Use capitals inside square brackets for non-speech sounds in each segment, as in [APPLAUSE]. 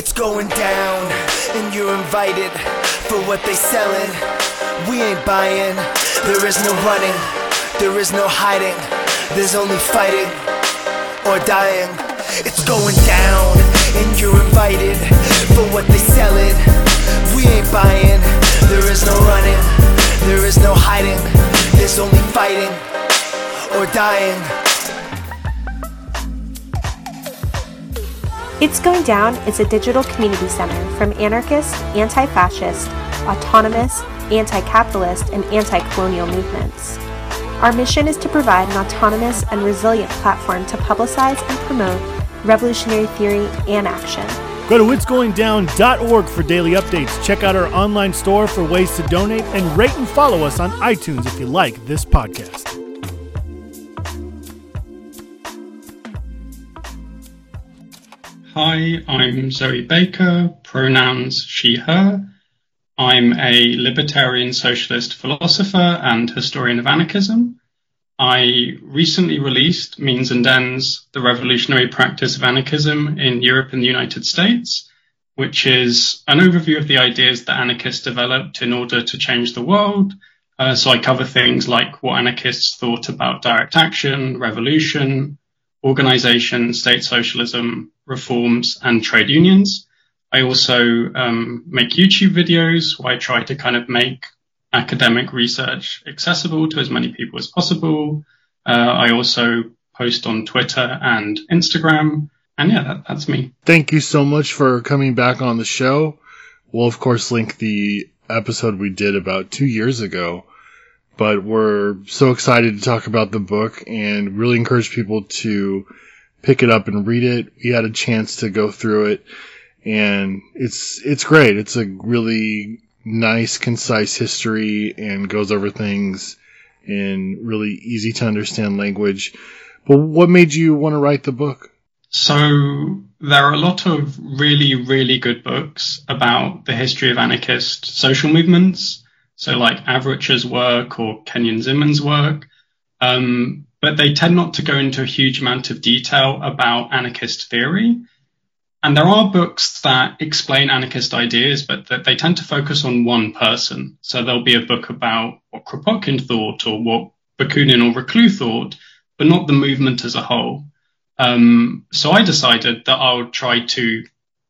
It's going down, and you're invited for what they selling. We ain't buying. There is no running, there is no hiding. There's only fighting or dying. It's going down, and you're invited for what they selling. We ain't buying. There is no running, there is no hiding. There's only fighting or dying. It's Going Down is a digital community center from anarchist, anti fascist, autonomous, anti capitalist, and anti colonial movements. Our mission is to provide an autonomous and resilient platform to publicize and promote revolutionary theory and action. Go to itsgoingdown.org for daily updates. Check out our online store for ways to donate and rate and follow us on iTunes if you like this podcast. Hi, I'm Zoe Baker, pronouns she, her. I'm a libertarian socialist philosopher and historian of anarchism. I recently released Means and Ends, the revolutionary practice of anarchism in Europe and the United States, which is an overview of the ideas that anarchists developed in order to change the world. Uh, so I cover things like what anarchists thought about direct action, revolution, organization, state socialism, reforms, and trade unions. I also um, make YouTube videos where I try to kind of make academic research accessible to as many people as possible. Uh, I also post on Twitter and Instagram. And yeah, that, that's me. Thank you so much for coming back on the show. We'll, of course, link the episode we did about two years ago but we're so excited to talk about the book and really encourage people to pick it up and read it. We had a chance to go through it and it's, it's great. It's a really nice, concise history and goes over things in really easy to understand language. But what made you want to write the book? So there are a lot of really, really good books about the history of anarchist social movements. So like Avrich's work or Kenyon Zimmer's work. Um, but they tend not to go into a huge amount of detail about anarchist theory. And there are books that explain anarchist ideas, but that they tend to focus on one person. So there'll be a book about what Kropotkin thought or what Bakunin or Reclus thought, but not the movement as a whole. Um, so I decided that I'll try to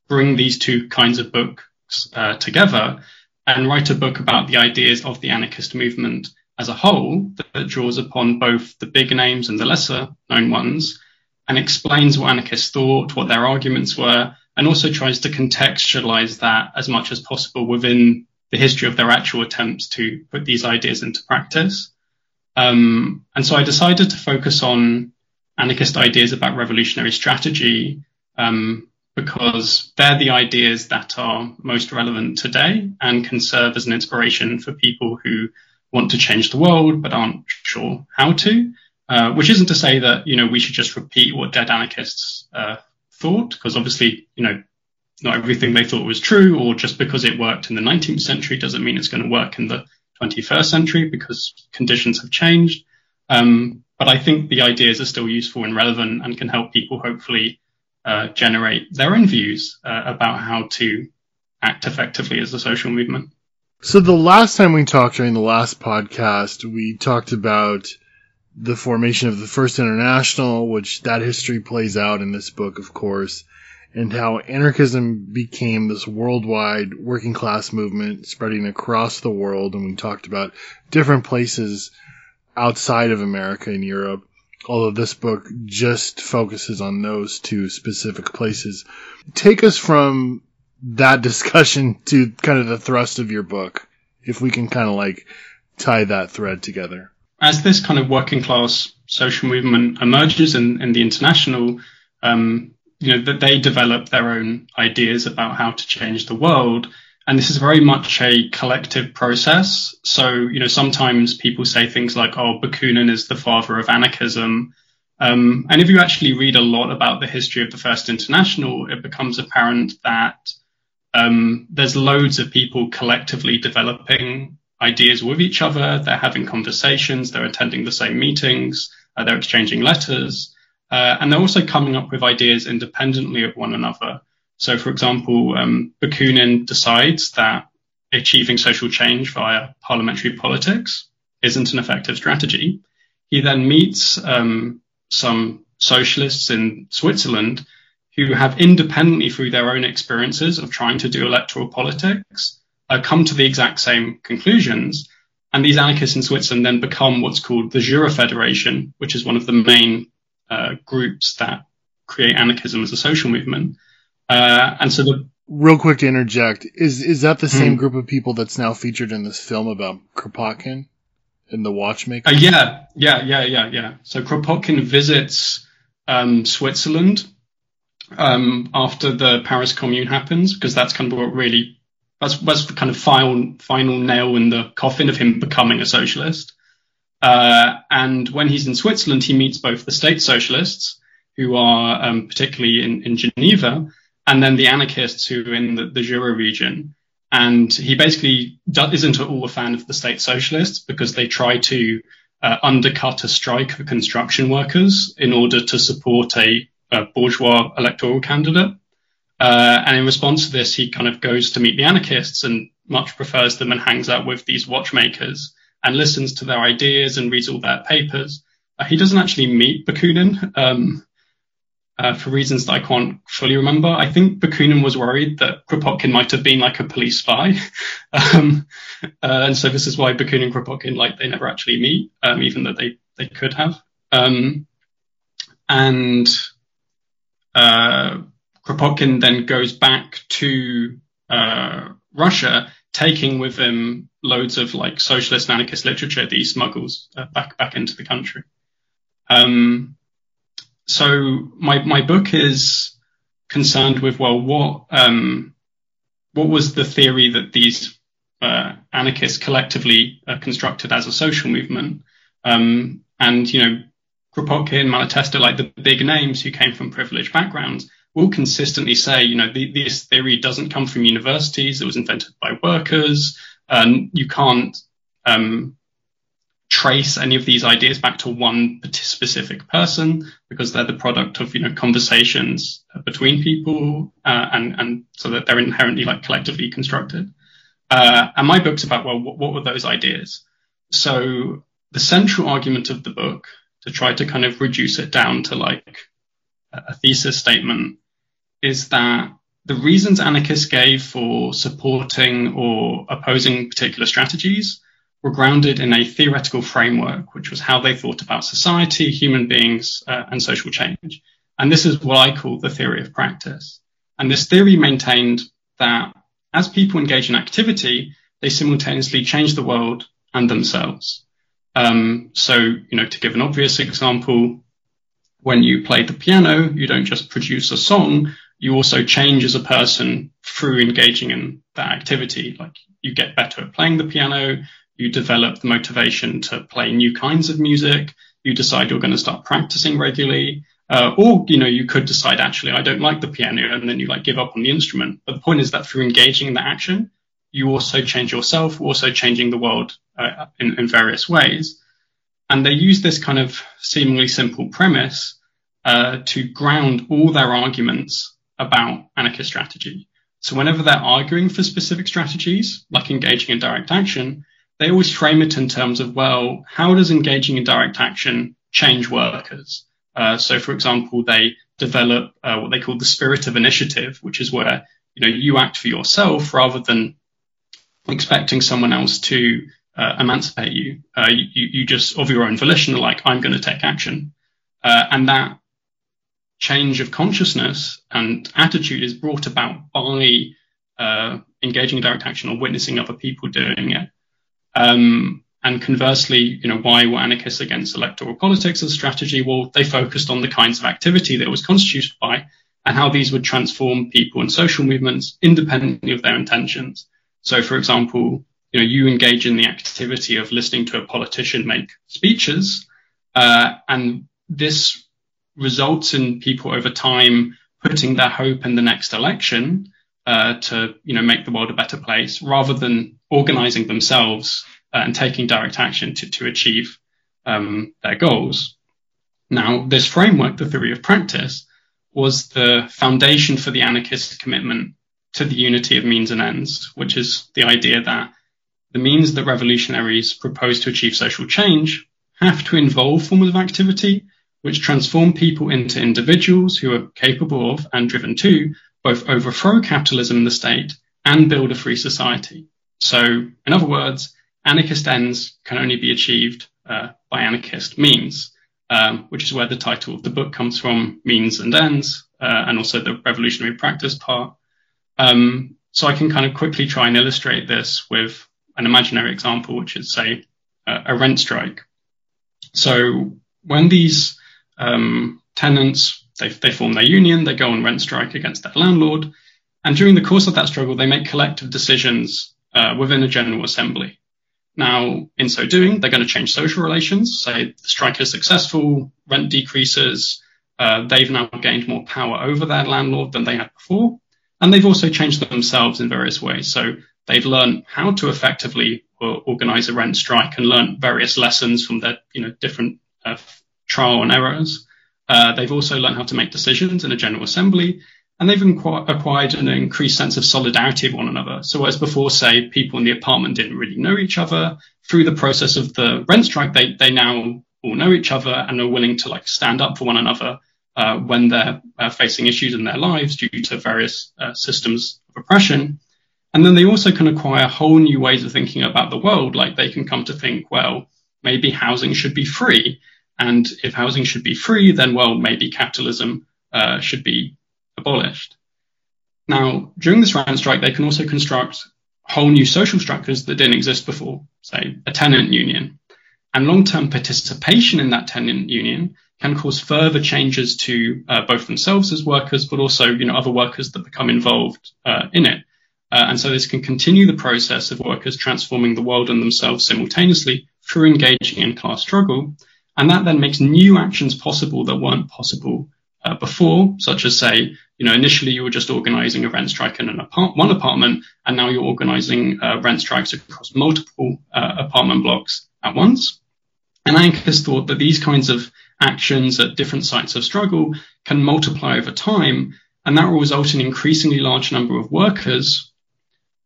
bring these two kinds of books uh, together and write a book about the ideas of the anarchist movement as a whole that draws upon both the big names and the lesser known ones and explains what anarchists thought, what their arguments were, and also tries to contextualize that as much as possible within the history of their actual attempts to put these ideas into practice. Um, and so I decided to focus on anarchist ideas about revolutionary strategy um, because they're the ideas that are most relevant today and can serve as an inspiration for people who want to change the world but aren't sure how to. Uh, which isn't to say that you know we should just repeat what dead anarchists uh, thought, because obviously you know not everything they thought was true, or just because it worked in the 19th century doesn't mean it's going to work in the 21st century because conditions have changed. Um, but I think the ideas are still useful and relevant and can help people hopefully uh, generate their own views uh, about how to act effectively as a social movement. So the last time we talked during the last podcast, we talked about the formation of the First International, which that history plays out in this book, of course, and how anarchism became this worldwide working class movement spreading across the world. And we talked about different places outside of America and Europe although this book just focuses on those two specific places. Take us from that discussion [LAUGHS] to kind of the thrust of your book, if we can kind of like tie that thread together. As this kind of working class social movement emerges in, in the international, um, you know, that they develop their own ideas about how to change the world. And this is very much a collective process. So, you know, sometimes people say things like, oh, Bakunin is the father of anarchism. Um, and if you actually read a lot about the history of the First International, it becomes apparent that um, there's loads of people collectively developing ideas with each other. They're having conversations, they're attending the same meetings, uh, they're exchanging letters, uh, and they're also coming up with ideas independently of one another. So, for example, um, Bakunin decides that achieving social change via parliamentary politics isn't an effective strategy. He then meets um, some socialists in Switzerland who have independently, through their own experiences of trying to do electoral politics, uh, come to the exact same conclusions. And these anarchists in Switzerland then become what's called the Jura Federation, which is one of the main uh, groups that create anarchism as a social movement. Uh, and so the real quick to interject is is that the same mm. group of people that's now featured in this film about Kropotkin and the watchmaker? Uh, yeah, yeah, yeah, yeah, yeah. So Kropotkin visits um, Switzerland um, after the Paris Commune happens because that's kind of what really that's that's the kind of final final nail in the coffin of him becoming a socialist. Uh, and when he's in Switzerland, he meets both the state socialists, who are um, particularly in, in Geneva, and then the anarchists who are in the, the Jura region. And he basically isn't at all a fan of the state socialists because they try to uh, undercut a strike for construction workers in order to support a, a bourgeois electoral candidate. Uh, and in response to this, he kind of goes to meet the anarchists and much prefers them and hangs out with these watchmakers and listens to their ideas and reads all their papers. Uh, he doesn't actually meet Bakunin. Um, uh, for reasons that I can't fully remember. I think Bakunin was worried that Kropotkin might have been like a police spy. [LAUGHS] um, uh, and so this is why Bakunin and Kropotkin, like, they never actually meet, um, even though they, they could have. Um, and Kropotkin then goes back to uh, Russia, taking with him loads of like socialist and anarchist literature that he smuggles uh, back back into the country. Um, so my my book is concerned with well, what um, what was the theory that these uh, anarchists collectively uh, constructed as a social movement? Um, and you know, Kropotkin, Malatesta, like the big names who came from privileged backgrounds, will consistently say, you know, the, this theory doesn't come from universities; it was invented by workers. And you can't um, trace any of these ideas back to one specific person because they're the product of you know conversations between people uh, and and so that they're inherently like collectively constructed. Uh, and my book's about well what, what were those ideas? So the central argument of the book to try to kind of reduce it down to like a thesis statement is that the reasons anarchists gave for supporting or opposing particular strategies were grounded in a theoretical framework, which was how they thought about society, human beings, uh, and social change. And this is what I call the theory of practice. And this theory maintained that as people engage in activity, they simultaneously change the world and themselves. Um, so, you know, to give an obvious example, when you play the piano, you don't just produce a song, you also change as a person through engaging in that activity. Like you get better at playing the piano, you develop the motivation to play new kinds of music, you decide you're going to start practicing regularly, uh, or you know you could decide actually I don't like the piano and then you like give up on the instrument. But the point is that through engaging in the action, you also change yourself, also changing the world uh, in, in, various ways. And they use this kind of seemingly simple premise uh, to ground all their arguments about anarchist strategy. So whenever they're arguing for specific strategies, like engaging in direct action, they always frame it in terms of, well, how does engaging in direct action change workers? Uh, so, for example, they develop uh, what they call the spirit of initiative, which is where you know you act for yourself rather than expecting someone else to uh, emancipate you. Uh, you. You just of your own volition are like, I'm going to take action, uh, and that change of consciousness and attitude is brought about by uh, engaging in direct action or witnessing other people doing it. Um, and conversely, you know, why were anarchists against electoral politics as strategy? Well, they focused on the kinds of activity that it was constituted by and how these would transform people and social movements independently of their intentions. So, for example, you know, you engage in the activity of listening to a politician make speeches, uh, and this results in people over time putting their hope in the next election uh, to, you know, make the world a better place, rather than organizing themselves uh, and taking direct action to, to achieve um, their goals. Now, this framework, the theory of practice, was the foundation for the anarchist commitment to the unity of means and ends, which is the idea that the means that revolutionaries propose to achieve social change have to involve forms of activity which transform people into individuals who are capable of and driven to both overthrow capitalism and the state and build a free society. So, in other words, anarchist ends can only be achieved uh, by anarchist means, um, which is where the title of the book comes from, Means and Ends, uh, and also the revolutionary practice part. Um, so I can kind of quickly try and illustrate this with an imaginary example, which is, say, a rent strike. So when these um, tenants they, they form their union, they go on rent strike against their landlord, and during the course of that struggle, they make collective decisions uh, within a general assembly. Now, in so doing, they're going to change social relations. Say the strike is successful, rent decreases, uh, they've now gained more power over their landlord than they had before, and they've also changed themselves in various ways. So they've learned how to effectively uh, organize a rent strike and learned various lessons from their you know different uh, trial and errors. Uh, they've also learned how to make decisions in a general assembly, and they've inqu- acquired an increased sense of solidarity of one another. So, whereas before, say, people in the apartment didn't really know each other, through the process of the rent strike, they, they now all know each other and are willing to like stand up for one another uh, when they're uh, facing issues in their lives due to various uh, systems of oppression. And then they also can acquire whole new ways of thinking about the world. Like they can come to think, well, maybe housing should be free. And if housing should be free, then, well, maybe capitalism uh, should be abolished. Now, during this rent strike, they can also construct whole new social structures that didn't exist before, say a tenant union. And long-term participation in that tenant union can cause further changes to uh, both themselves as workers, but also, you know, other workers that become involved uh, in it. Uh, and so this can continue the process of workers transforming the world and themselves simultaneously through engaging in class struggle. And that then makes new actions possible that weren't possible uh, before, such as say, you know, initially you were just organizing a rent strike in an apart- one apartment, and now you're organizing uh, rent strikes across multiple uh, apartment blocks at once. And anarchists thought that these kinds of actions at different sites of struggle can multiply over time, and that will result in increasingly large number of workers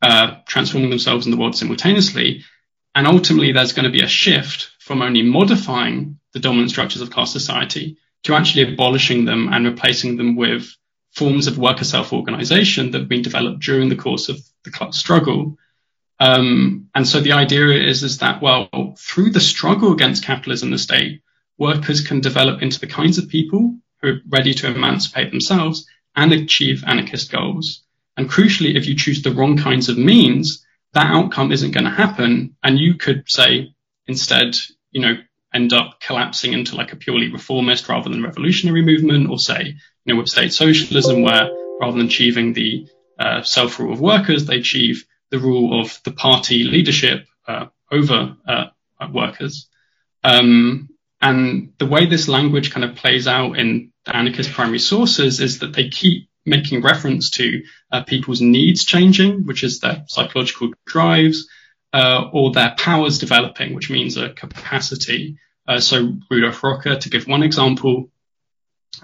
uh, transforming themselves in the world simultaneously. And ultimately, there's going to be a shift from only modifying the dominant structures of class society to actually abolishing them and replacing them with forms of worker self-organization that have been developed during the course of the class struggle. Um, and so the idea is, is that, well, through the struggle against capitalism the state, workers can develop into the kinds of people who are ready to emancipate themselves and achieve anarchist goals. And crucially, if you choose the wrong kinds of means, that outcome isn't going to happen. And you could say, instead, you know, end up collapsing into like a purely reformist rather than revolutionary movement, or say, you know, with state socialism, where rather than achieving the uh, self-rule of workers, they achieve the rule of the party leadership uh, over uh, workers. Um, and the way this language kind of plays out in the anarchist primary sources is that they keep making reference to uh, people's needs changing, which is their psychological drives, uh, or their powers developing, which means a capacity. Uh, so Rudolf Rocker, to give one example,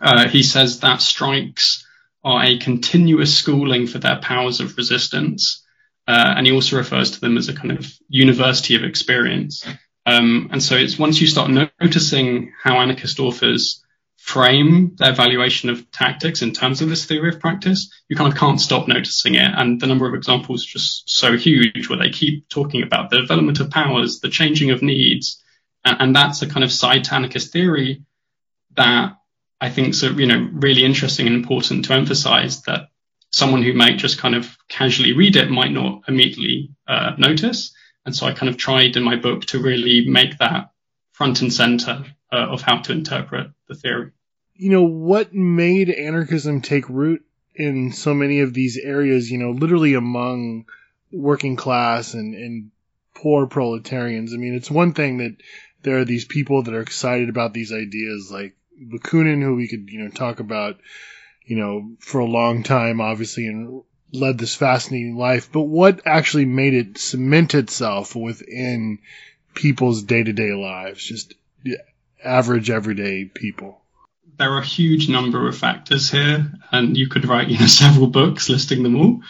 uh, he says that strikes are a continuous schooling for their powers of resistance. Uh, and he also refers to them as a kind of university of experience. Um, and so it's once you start noticing how anarchist authors frame their evaluation of tactics in terms of this theory of practice, you kind of can't stop noticing it. And the number of examples just so huge where they keep talking about the development of powers, the changing of needs. And, and that's a kind of side to anarchist theory that I think is you know, really interesting and important to emphasize that someone who might just kind of casually read it might not immediately uh, notice. And so I kind of tried in my book to really make that front and center uh, of how to interpret the theory. You know, what made anarchism take root in so many of these areas, you know, literally among working class and, and poor proletarians? I mean, it's one thing that there are these people that are excited about these ideas like Bakunin, who we could, you know, talk about, you know, for a long time, obviously, and led this fascinating life. But what actually made it cement itself within people's day to day lives? Just average, everyday people. there are a huge number of factors here, and you could write you know [LAUGHS] several books listing them all.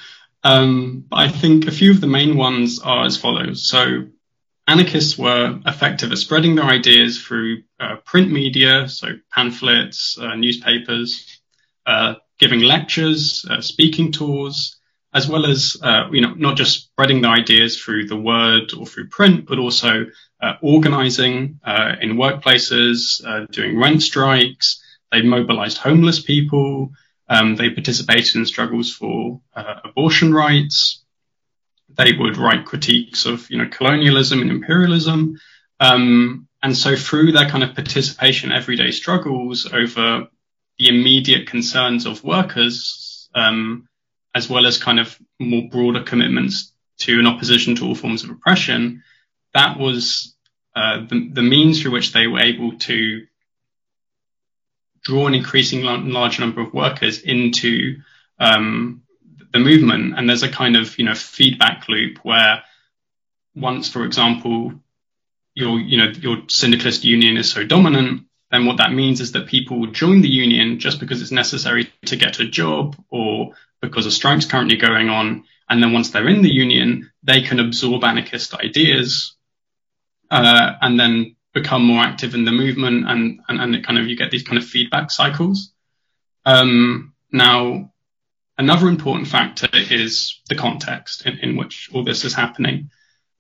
Um, but I think a few of the main ones are as follows. So anarchists were effective at spreading their ideas through uh, print media, so pamphlets, uh, newspapers, uh, giving lectures, uh, speaking tours, as well as uh, you know not just spreading their ideas through the word or through print, but also uh, organizing in workplaces, doing rent strikes. They mobilized homeless people. Um, they participated in struggles for abortion rights they would write critiques of you know colonialism and imperialism. Um, and so through their kind of participation, everyday struggles over the immediate concerns of workers, um, as well as kind of more broader commitments to an opposition to all forms of oppression, that was uh, the, the, means through which they were able to draw an increasing large number of workers into um, the movement. And there's a kind of you know feedback loop where once for example your you know your syndicalist union is so dominant then what that means is that people join the union just because it's necessary to get a job or because a strike's currently going on and then once they're in the union they can absorb anarchist ideas uh, and then become more active in the movement and, and and it kind of you get these kind of feedback cycles um, now Another important factor is the context in, in which all this is happening.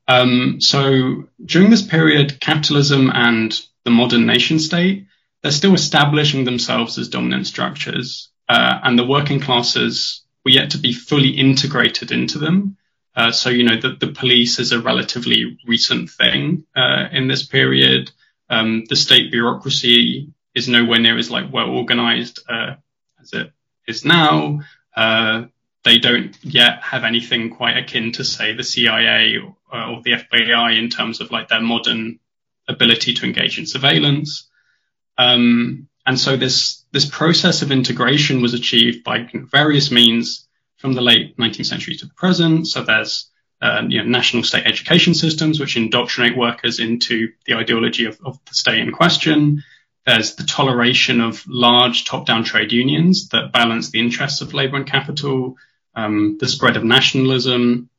Um, so during this period, capitalism and the modern nation state, they're still establishing themselves as dominant structures, uh, and the working classes were yet to be fully integrated into them. Uh, so, you know, the, the, police is a relatively recent thing uh, in this period. Um, the state bureaucracy is nowhere near as like well organized uh, as it is now. Uh, they don't yet have anything quite akin to, say, the CIA or, or, the FBI in terms of like their modern ability to engage in surveillance. Um, and so this this process of integration was achieved by various means from the late 19th century to the present. So there's um, you know, national state education systems which indoctrinate workers into the ideology of, of the state in question. There's the toleration of large top-down trade unions that balance the interests of labor and capital, um, the spread of nationalism,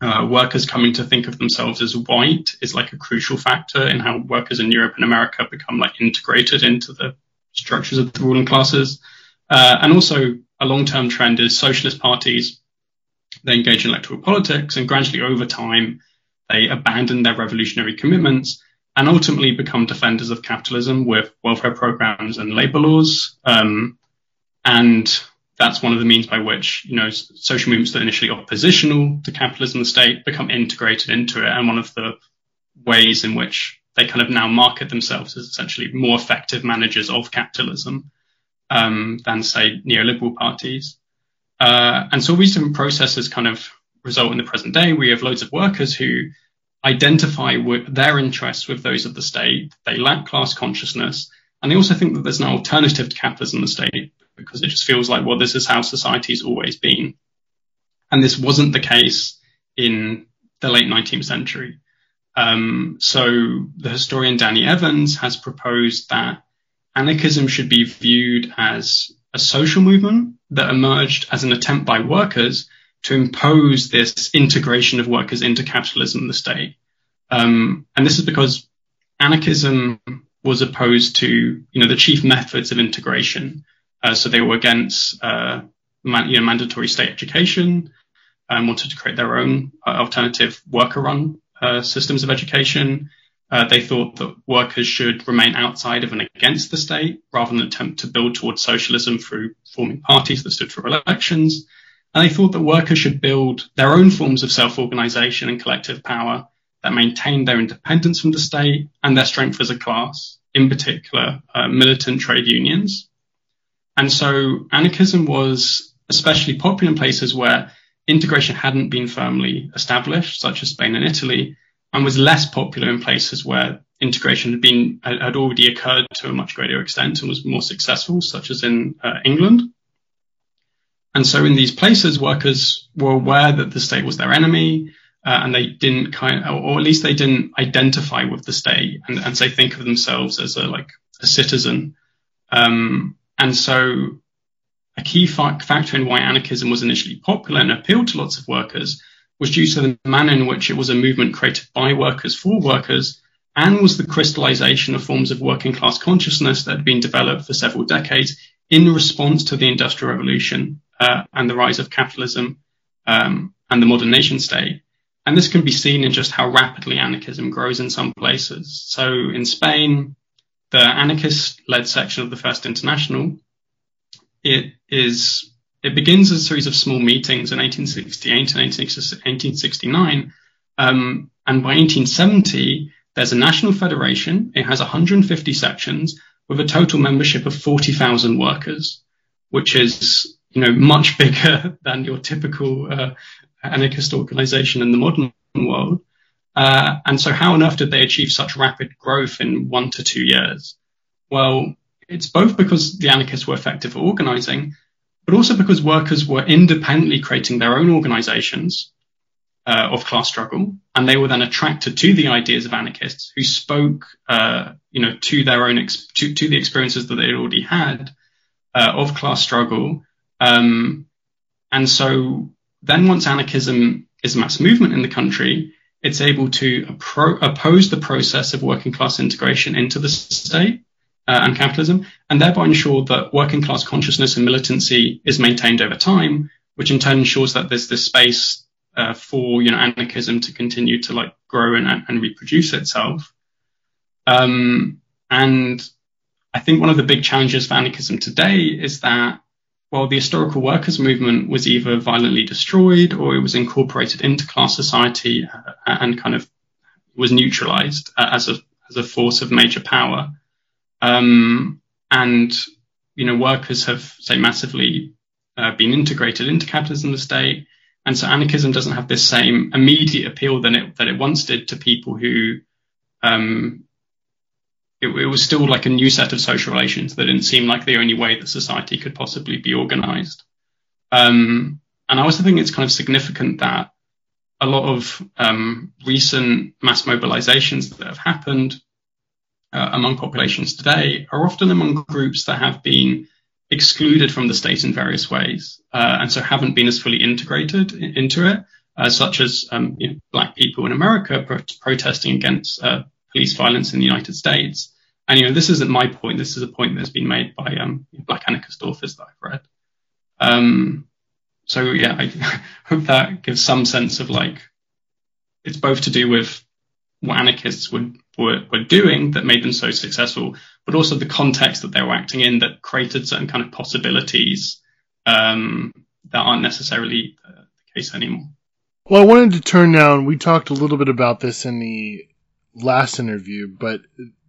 uh, workers coming to think of themselves as white is like a crucial factor in how workers in Europe and America become like integrated into the structures of the ruling classes. Uh, and also a long-term trend is socialist parties. They engage in electoral politics and gradually over time, they abandon their revolutionary commitments and ultimately become defenders of capitalism with welfare programs and labor laws. Um, and that's one of the means by which, you know, social movements that are initially oppositional to capitalism and the state become integrated into it. And one of the ways in which they kind of now market themselves as essentially more effective managers of capitalism um, than, say, neoliberal parties. Uh, and so all these different processes kind of result in the present day. We have loads of workers who identify their interests with those of the state. They lack class consciousness. And they also think that there's an alternative to capitalism in the state because it just feels like, well, this is how society's always been. And this wasn't the case in the late 19th century. Um, so the historian Danny Evans has proposed that anarchism should be viewed as a social movement that emerged as an attempt by workers to impose this integration of workers into capitalism and the state. Um, and this is because anarchism was opposed to, you know, the chief methods of integration. Uh, so they were against, uh, man, you know, mandatory state education, and wanted to create their own uh, alternative worker-run uh, systems of education. Uh, they thought that workers should remain outside of and against the state rather than attempt to build towards socialism through forming parties that stood for elections. And they thought that workers should build their own forms of self-organization and collective power that maintained their independence from the state and their strength as a class, in particular, uh, militant trade unions. And so anarchism was especially popular in places where integration hadn't been firmly established, such as Spain and Italy, and was less popular in places where integration had been had already occurred to a much greater extent and was more successful, such as in uh, England. And so in these places, workers were aware that the state was their enemy, uh, and they didn't kind of, or at least they didn't identify with the state and, and say think of themselves as a like a citizen. Um, and so a key fa- factor in why anarchism was initially popular and appealed to lots of workers was due to the manner in which it was a movement created by workers for workers and was the crystallization of forms of working class consciousness that had been developed for several decades in response to the Industrial Revolution uh, and the rise of capitalism um, and the modern nation state. And this can be seen in just how rapidly anarchism grows in some places. So in Spain, the anarchist led section of the First International, it is it begins as a series of small meetings in 1868 and 1869. Um, and by 1870, there's a national federation. It has 150 sections with a total membership of 40,000 workers, which is, you know, much bigger [LAUGHS] than your typical uh, anarchist organization in the modern world. Uh, and so how on earth did they achieve such rapid growth in one to two years? Well, it's both because the anarchists were effective at organizing, but also because workers were independently creating their own organizations uh, of class struggle, and they were then attracted to the ideas of anarchists who spoke, uh, you know, to their own ex- to, to, the experiences that they already had uh, of class struggle. Um, and so then, once anarchism is a mass movement in the country, it's able to appro- oppose the process of working class integration into the state uh, and capitalism, and thereby ensure that working class consciousness and militancy is maintained over time, which in turn ensures that there's this space uh, for you know anarchism to continue to like grow and, and reproduce itself. Um, and I think one of the big challenges for anarchism today is that while the historical workers movement was either violently destroyed or it was incorporated into class society uh, and kind of was neutralized uh, as a as a force of major power. Um, and, you know, workers have, say, massively uh, been integrated into capitalism, the state. And so anarchism doesn't have this same immediate appeal than it, that it once did to people who, um, it, it, was still like a new set of social relations that didn't seem like the only way that society could possibly be organized. Um, and I also think it's kind of significant that a lot of um, recent mass mobilizations that have happened uh, among populations today are often among groups that have been excluded from the state in various ways, uh, and so haven't been as fully integrated in, into it, uh, such as um, you know, black people in America pro- protesting against uh, police violence in the United States. And you know, this isn't my point. This is a point that's been made by um, black anarchist authors that I've read. Um, so yeah, I [LAUGHS] hope that gives some sense of like it's both to do with what anarchists would were, were doing that made them so successful, but also the context that they were acting in that created certain kind of possibilities um, that aren't necessarily the, the case anymore. Well, I wanted to turn now, and we talked a little bit about this in the last interview, but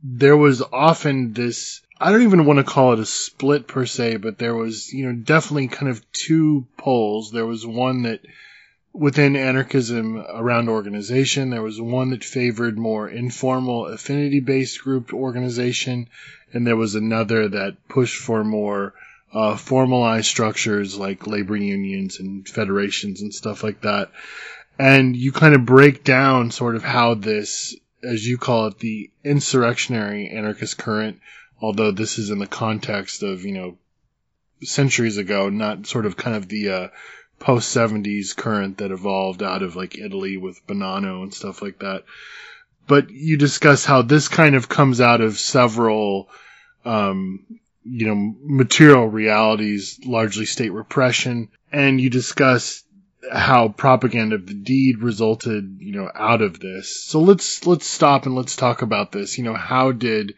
there was often this I don't even want to call it a split per se, but there was, you know, definitely kind of two poles. There was one that within anarchism around organization. There was one that favored more informal affinity based grouped organization, and there was another that pushed for more uh, formalized structures like labor unions and federations and stuff like that. And you kind of break down sort of how this, as you call it, the insurrectionary anarchist current, although this is in the context of, you know, centuries ago, not sort of kind of the uh, post 70s current that evolved out of like Italy with Bonanno and stuff like that. But you discuss how this kind of comes out of several, um, you know, material realities, largely state repression, and you discuss how propaganda of the deed resulted, you know, out of this. So let's let's stop and let's talk about this. You know, how did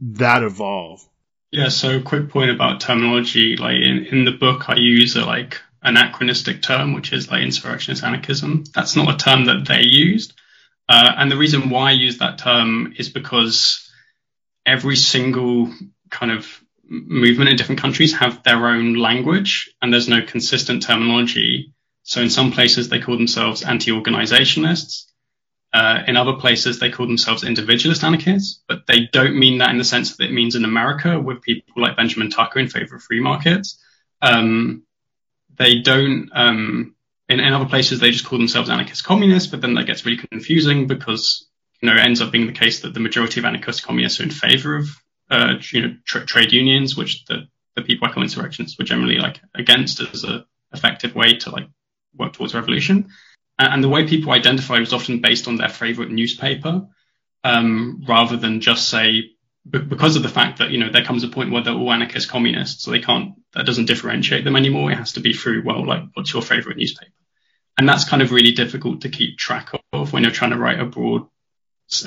that evolve? Yeah, so quick point about terminology. Like in, in the book, I use a like anachronistic term, which is like insurrectionist anarchism. That's not a term that they used. Uh, and the reason why I use that term is because every single kind of movement in different countries have their own language and there's no consistent terminology. So in some places they call themselves anti-organizationists. Uh, in other places they call themselves individualist anarchists, but they don't mean that in the sense that it means in America with people like Benjamin Tucker in favor of free markets. Um, they don't um, in, in, other places they just call themselves anarchist communists, but then that gets really confusing because you know it ends up being the case that the majority of anarchist communists are in favor of uh, you know, tra- trade unions, which the, the people echo insurrections were generally like against as a effective way to like work towards revolution. And, and the way people identified was often based on their favorite newspaper, um, rather than just say, because of the fact that, you know, there comes a point where they're all anarchist communists, so they can't, that doesn't differentiate them anymore. It has to be through, well, like, what's your favorite newspaper? And that's kind of really difficult to keep track of when you're trying to write a broad,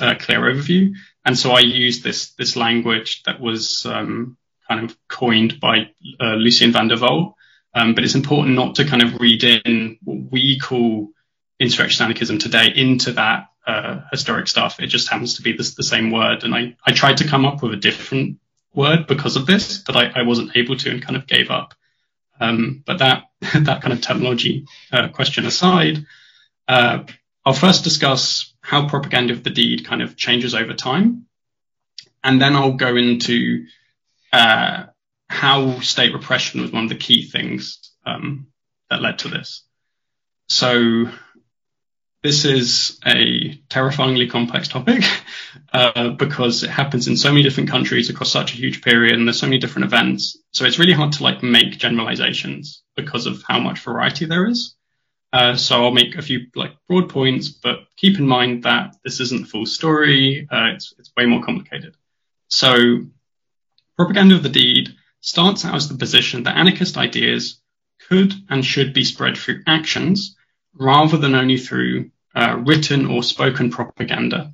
uh, clear overview. And so I used this, this language that was, um, kind of coined by uh, Lucien van der Walt. Um, but it's important not to kind of read in what we call insurrection anarchism today into that uh, historic stuff. It just happens to be the same word. And I, I tried to come up with a different word because of this, but I, I wasn't able to and kind of gave up. Um, but that, [LAUGHS] that kind of terminology uh, question aside, uh, I'll first discuss how propaganda of the deed kind of changes over time. And then I'll go into uh, how state repression was one of the key things um, that led to this. So this is a terrifyingly complex topic [LAUGHS] uh, because it happens in so many different countries across such a huge period and there's so many different events. So it's really hard to like make generalizations because of how much variety there is. Uh, so I'll make a few like broad points, but keep in mind that this isn't the full story. Uh, it's, it's way more complicated. So propaganda of the deed starts out as the position that anarchist ideas could and should be spread through actions rather than only through uh, written or spoken propaganda.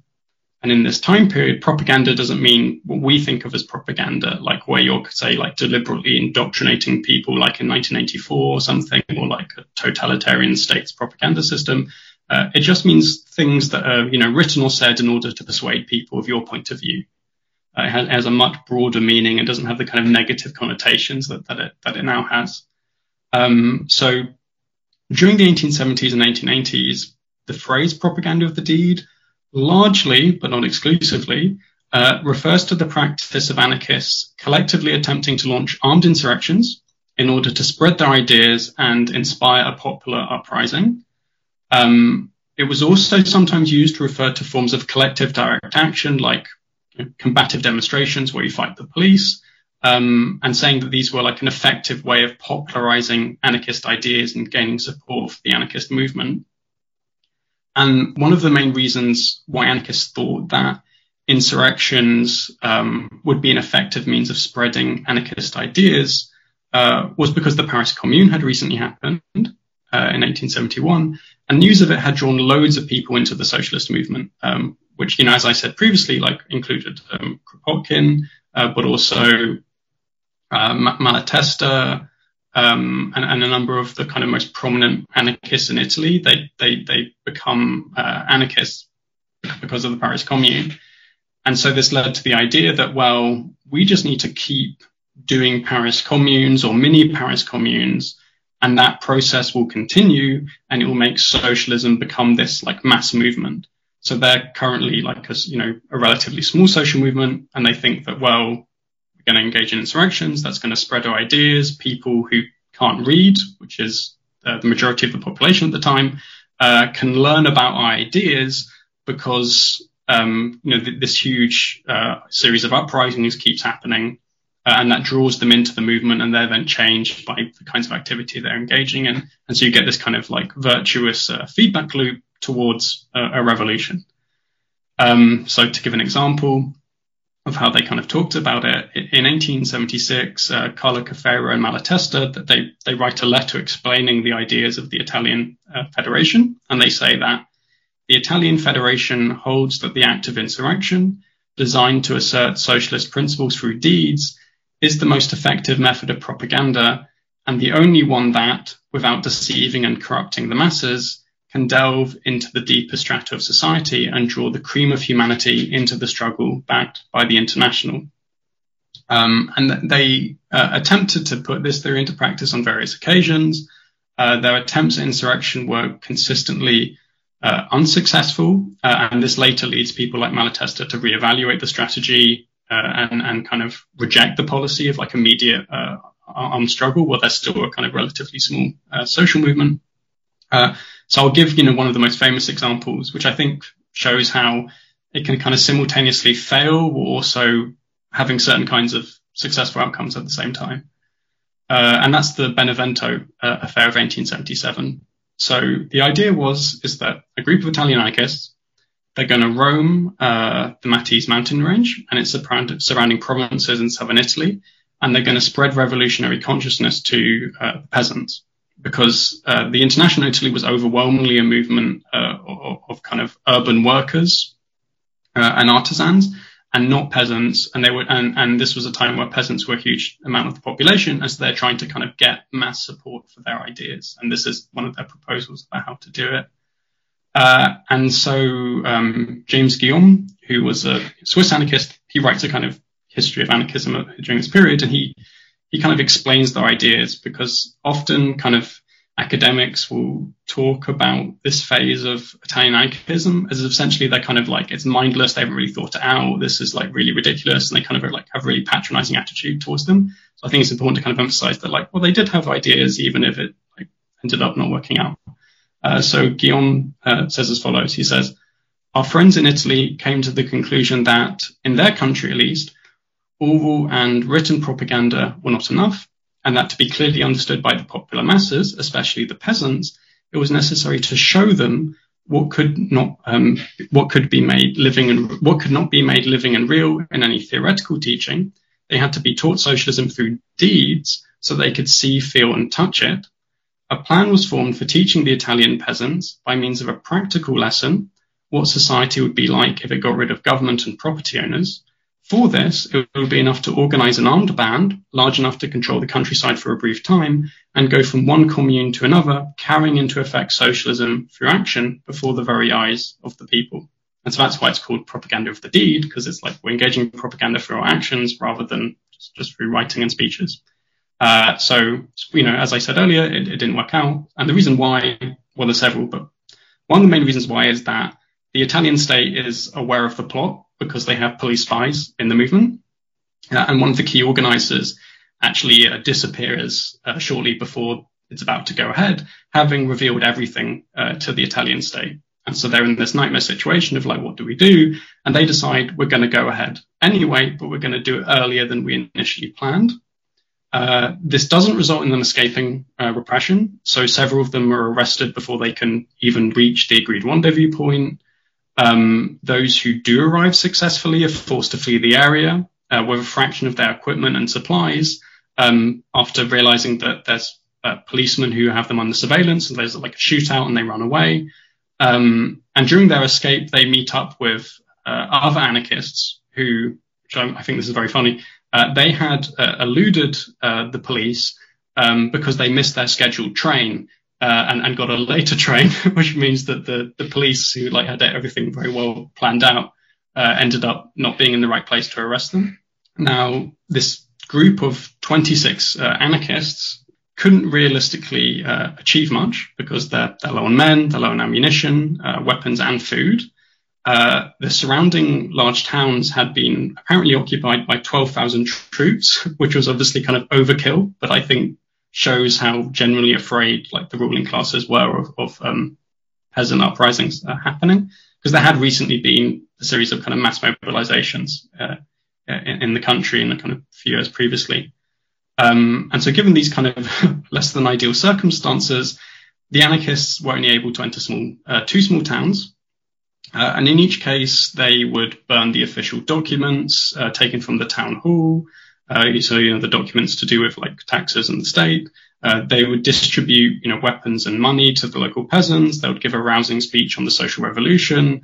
And in this time period, propaganda doesn't mean what we think of as propaganda, like where you're, say, like deliberately indoctrinating people, like in 1984 or something, or like a totalitarian state's propaganda system. Uh, it just means things that are, you know, written or said in order to persuade people of your point of view. Uh, it has, has, a much broader meaning and doesn't have the kind of negative connotations that, that, it, that it now has. Um, so during the 1870s and 1880s, the phrase propaganda of the deed largely, but not exclusively, uh, refers to the practice of anarchists collectively attempting to launch armed insurrections in order to spread their ideas and inspire a popular uprising. Um, it was also sometimes used to refer to forms of collective direct action like combative demonstrations where you fight the police, um, and saying that these were like an effective way of popularizing anarchist ideas and gaining support for the anarchist movement. And one of the main reasons why anarchists thought that insurrections um, would be an effective means of spreading anarchist ideas uh, was because the Paris Commune had recently happened uh, in 1871, and news of it had drawn loads of people into the socialist movement, um, which, you know, as I said previously, like included um, Kropotkin, uh, but also uh, Malatesta, um, and, and, a number of the kind of most prominent anarchists in Italy. They they they become uh, anarchists because of the Paris Commune, and so this led to the idea that well, we just need to keep doing Paris communes or mini Paris communes, and that process will continue, and it will make socialism become this like mass movement. So they're currently like a you know a relatively small social movement, and they think that well we're going to engage in insurrections. That's going to spread our ideas. People who can't read, which is uh, the majority of the population at the time, uh, can learn about our ideas because um, you know th- this huge uh, series of uprisings keeps happening, uh, and that draws them into the movement, and they're then changed by the kinds of activity they're engaging in, and so you get this kind of like virtuous uh, feedback loop towards a revolution. Um, so to give an example, of how they kind of talked about it. In 1876, uh, Carlo Cafiero and Malatesta, that they, they write a letter explaining the ideas of the Italian uh, Federation, and they say that the Italian Federation holds that the act of insurrection, designed to assert socialist principles through deeds, is the most effective method of propaganda, and the only one that, without deceiving and corrupting the masses, can delve into the deeper strata of society and draw the cream of humanity into the struggle backed by the international. Um, and they uh, attempted to put this theory into practice on various occasions. Uh, their attempts at insurrection were consistently uh, unsuccessful, uh, and this later leads people like Malatesta to reevaluate the strategy and, and, kind of reject the policy of like immediate uh, armed struggle, while there's still a kind of relatively small social movement. So I'll give, you know, one of the most famous examples, which I think shows how it can kind of simultaneously fail or also having certain kinds of successful outcomes at the same time. Uh, and that's the Benevento uh, affair of 1877. So the idea was is that a group of Italian anarchists they're going to roam uh, the Matese mountain range and its surrounding provinces in southern Italy, and they're going to spread revolutionary consciousness to uh, peasants because uh, the international Italy was overwhelmingly a movement uh, of, of, kind of urban workers uh, and artisans, and not peasants. And they were, and, and this was a time where peasants were a huge amount of the population, as they're trying to kind of get mass support for their ideas. And this is one of their proposals about how to do it. Uh, and so um, James Guillaume, who was a Swiss anarchist, he writes a kind of history of anarchism during this period, and he he kind of explains their ideas because often kind of academics will talk about this phase of Italian anarchism as essentially they're kind of like it's mindless, they haven't really thought it out, this is like really ridiculous, and they kind of like have a really patronizing attitude towards them. So I think it's important to kind of emphasize that like, well, they did have ideas even if it like ended up not working out. Uh, so Guillaume uh, says as follows. He says, our friends in Italy came to the conclusion that, in their country at least, oral and written propaganda were not enough, and that to be clearly understood by the popular masses, especially the peasants, it was necessary to show them what could not um, what could be made living and what could not be made living and real in any theoretical teaching. They had to be taught socialism through deeds so they could see, feel, and touch it. A plan was formed for teaching the Italian peasants, by means of a practical lesson, what society would be like if it got rid of government and property owners, for this, it would be enough to organize an armed band large enough to control the countryside for a brief time and go from one commune to another, carrying into effect socialism through action before the very eyes of the people. And so that's why it's called propaganda of the deed, because it's like we're engaging propaganda through our actions rather than just, just through writing and speeches. Uh, so, you know, as I said earlier, it, it didn't work out. And the reason why, well, there's several, but one of the main reasons why is that the Italian state is aware of the plot because they have police spies in the movement. Uh, and one of the key organizers actually uh, disappears uh, shortly before it's about to go ahead, having revealed everything uh, to the Italian state. And so they're in this nightmare situation of like, what do we do? And they decide we're going to go ahead anyway, but we're going to do it earlier than we initially planned. Uh, this doesn't result in them escaping uh, repression. So several of them are arrested before they can even reach the agreed rendezvous point. Um, those who do arrive successfully are forced to flee the area uh, with a fraction of their equipment and supplies um, after realizing that there's uh, policemen who have them under surveillance and there's like a shootout and they run away. Um, and during their escape, they meet up with uh, other anarchists who, which I, I, think this is very funny, they had uh, eluded uh, the police um, because they missed their scheduled train uh, and, and got a later [LAUGHS] train, which means that the, the police who like had everything very well planned out uh, ended up not being in the right place to arrest them. Now, this group of 26 uh, anarchists couldn't realistically uh, achieve much because they're, they're, low on men, they're low on ammunition, uh, weapons, and food. Uh, the surrounding large towns had been apparently occupied by 12,000 troops, which was obviously kind of overkill, but I think shows how generally afraid like the ruling classes were of, of um, peasant uprisings uh, happening because there had recently been a series of kind of mass mobilizations uh, in, in, the country in a kind of few years previously. Um, and so given these kind of [LAUGHS] less than ideal circumstances, the anarchists were only able to enter small, uh, two small towns. Uh, and in each case, they would burn the official documents uh, taken from the town hall, uh, so, you know, the documents to do with like taxes and the state. Uh, they would distribute, you know, weapons and money to the local peasants. They would give a rousing speech on the social revolution,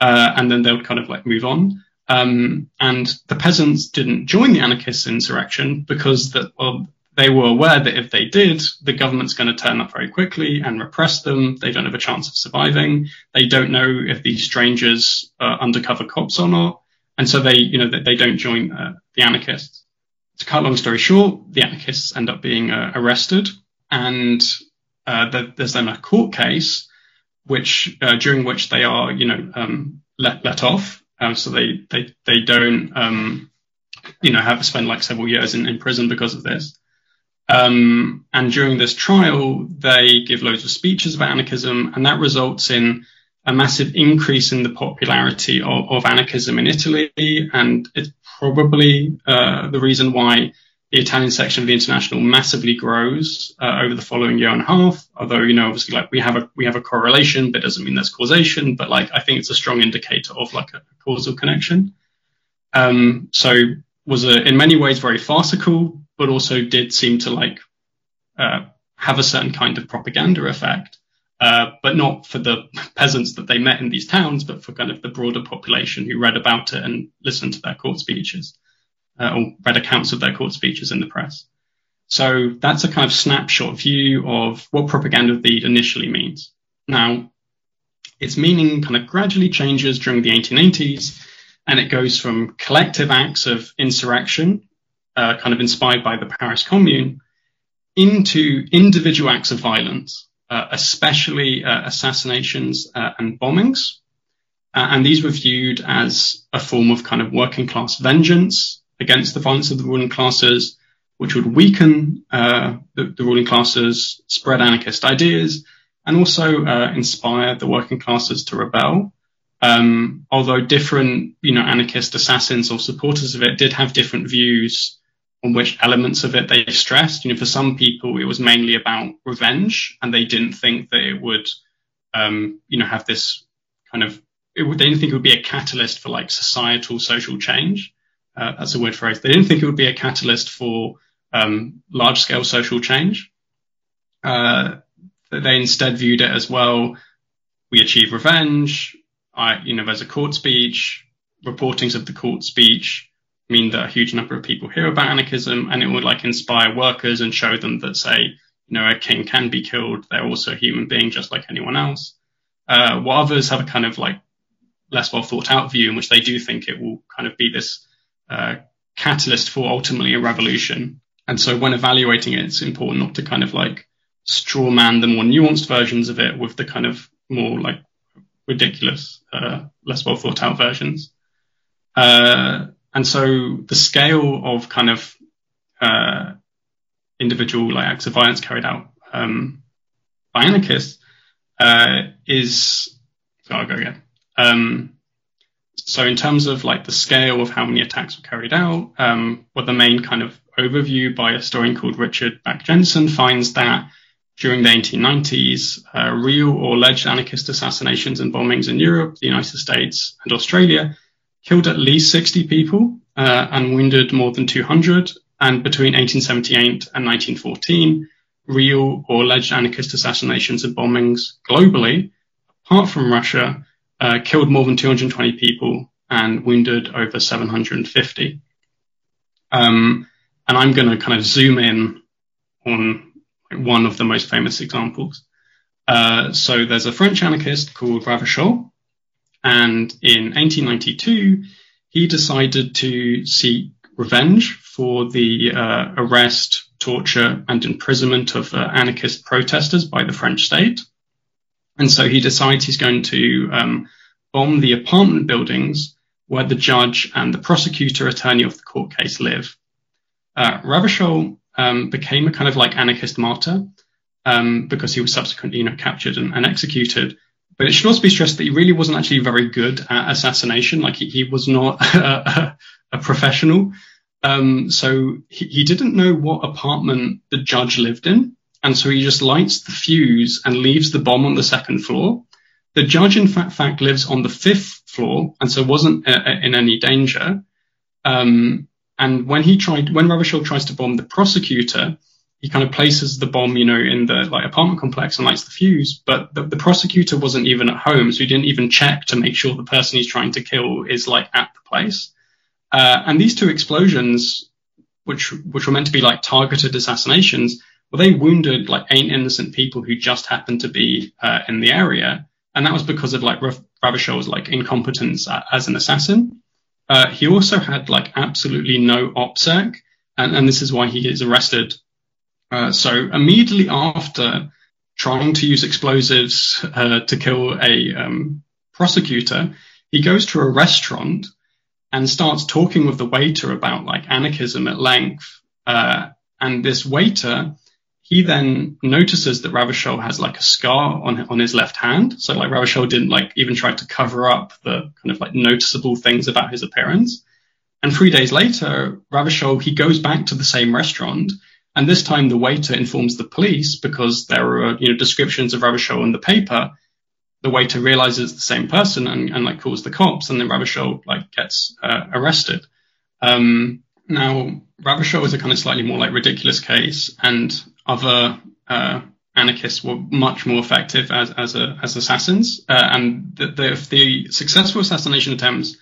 uh, and then they would kind of like move on. Um, and the peasants didn't join the anarchist insurrection because that, well, they were aware that if they did, the government's going to turn up very quickly and repress them. They don't have a chance of surviving. They don't know if these strangers are undercover cops or not. And so they, you know, they don't join uh, the anarchists to cut a long story short, the anarchists end up being uh, arrested, and uh, there's then a court case, which uh, during which they are, you know, um, let let off, um, so they they they don't, um, you know, have to spend like several years in, in prison because of this. Um, and during this trial, they give loads of speeches about anarchism, and that results in a massive increase in the popularity of, of anarchism in Italy, and it's probably uh, the reason why the Italian section of the International massively grows uh, over the following year and a half. Although you know, obviously, like we have a we have a correlation, but it doesn't mean there's causation. But like I think it's a strong indicator of like a causal connection. Um, so was a, in many ways very farcical, but also did seem to like uh, have a certain kind of propaganda effect. Uh, but not for the peasants that they met in these towns, but for kind of the broader population who read about it and listened to their court speeches uh, or read accounts of their court speeches in the press. So that's a kind of snapshot view of what propaganda deed initially means. Now, its meaning kind of gradually changes during the 1880s, and it goes from collective acts of insurrection, uh, kind of inspired by the Paris Commune, into individual acts of violence, uh, especially uh, assassinations uh, and bombings. Uh, and these were viewed as a form of kind of working class vengeance against the violence of the ruling classes, which would weaken uh, the, the, ruling classes, spread anarchist ideas, and also inspire the working classes to rebel. Um, although different, you know, anarchist assassins or supporters of it did have different views on which elements of it they stressed. You know, for some people, it was mainly about revenge, and they didn't think that it would, um, you know, have this kind of. It, they didn't think it would be a catalyst for like societal social change uh, that's a weird phrase. They didn't think it would be a catalyst for um, large scale social change. Uh, they instead viewed it as well. We achieve revenge. I, you know, there's a court speech. Reportings of the court speech mean that a huge number of people hear about anarchism, and it would like inspire workers and show them that, say, you know, a king can be killed. They're also a human being, just like anyone else. Uh, while others have a kind of like less well thought out view in which they do think it will kind of be this uh, catalyst for ultimately a revolution. And so when evaluating it, it's important not to kind of like straw man the more nuanced versions of it with the kind of more like ridiculous, uh, less well thought out versions. Uh, and so the scale of kind of uh, individual like acts of violence carried out um, by anarchists uh, is. So I'll go again. Um, so in terms of like the scale of how many attacks were carried out, um, what the main kind of overview by a historian called Richard Bach Jensen finds that during the 1890s, uh, real or alleged anarchist assassinations and bombings in Europe, the United States, and Australia killed at least 60 people uh, and wounded more than 200. And between 1878 and 1914, real or alleged anarchist assassinations and bombings globally, apart from Russia, uh, killed more than 220 people and wounded over 750. Um, and I'm going to kind of zoom in on one of the most famous examples. Uh, so there's a French anarchist called Ravachol, and in 1892 he decided to seek revenge for the uh, arrest, torture, and imprisonment of uh, anarchist protesters by the French state. And so he decides he's going to um, bomb the apartment buildings where the judge and the prosecutor attorney of the court case live. Uh, Ravachol um, became a kind of like anarchist martyr um, because he was subsequently you know, captured and, and, executed. But it should also be stressed that he really wasn't actually very good at assassination. Like he, he was not [LAUGHS] a, a professional. Um, so he, he didn't know what apartment the judge lived in. And so he just lights the fuse and leaves the bomb on the second floor. The judge, in fact, fact lives on the fifth floor and so wasn't uh, uh, in any danger. Um, and when he tried, when Ravachol tries to bomb the prosecutor, he kind of places the bomb, you know, in the like apartment complex and lights the fuse. But the, the prosecutor wasn't even at home, so he didn't even check to make sure the person he's trying to kill is like at the place. Uh, and these two explosions, which which were meant to be like targeted assassinations, well, they wounded like eight innocent people who just happened to be uh, in the area, and that was because of like Ravachol's like incompetence as an assassin. Uh, he also had like absolutely no opsec, and, and this is why he is arrested. Uh, so immediately after trying to use explosives uh, to kill a um, prosecutor, he goes to a restaurant and starts talking with the waiter about like anarchism at length. Uh, and this waiter he then notices that Ravachol has like a scar on on his left hand. So like Ravachol didn't like even try to cover up the kind of like noticeable things about his appearance. And three days later, Ravachol he goes back to the same restaurant, and this time the waiter informs the police because there are you know descriptions of Ravachol in the paper. The waiter realizes the same person and, and like calls the cops, and then Ravachol like gets uh, arrested. Um, now, Ravachol is a kind of slightly more like ridiculous case, and other uh, anarchists were much more effective as as, a, as assassins. Uh, and the, the, the, successful assassination attempts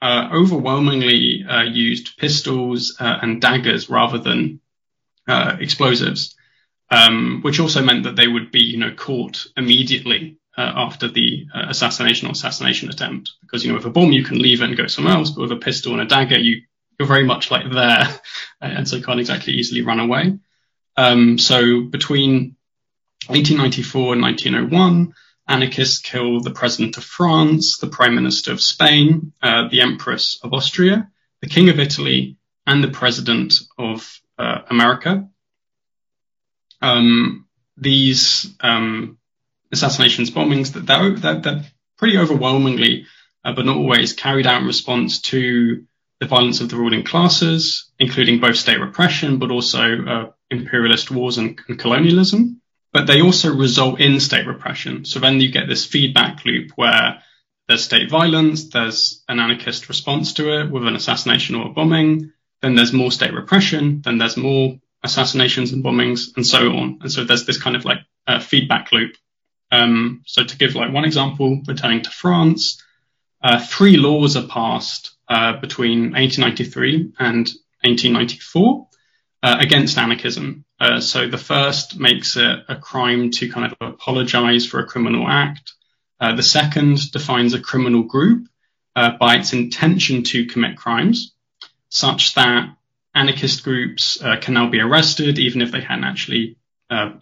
uh, overwhelmingly used pistols uh, and daggers rather than uh, explosives, um, which also meant that they would be you know caught immediately. after the assassination or assassination attempt, because you know with a bomb you can leave it and go somewhere else, but with a pistol and a dagger you you're very much like there, [LAUGHS] and so can't exactly easily run away. Um, so between 1894 and 1901, anarchists kill the president of France, the prime minister of Spain, uh, the empress of Austria, the king of Italy, and the president of uh, America. Um, these um, assassinations, bombings, they're, they're, they're pretty overwhelmingly, uh, but not always, carried out in response to the violence of the ruling classes, including both state repression, but also uh, imperialist wars and, and, colonialism. But they also result in state repression. So then you get this feedback loop where there's state violence, there's an anarchist response to it with an assassination or a bombing, then there's more state repression, then there's more assassinations and bombings, and so on. And so there's this kind of like uh, feedback loop. Um, so to give like one example, returning to France, uh, three laws are passed uh, between 1893 and 1894 uh, against anarchism. Uh, so the first makes it a crime to kind of apologize for a criminal act. Uh, the second defines a criminal group by its intention to commit crimes, such that anarchist groups can now be arrested even if they hadn't actually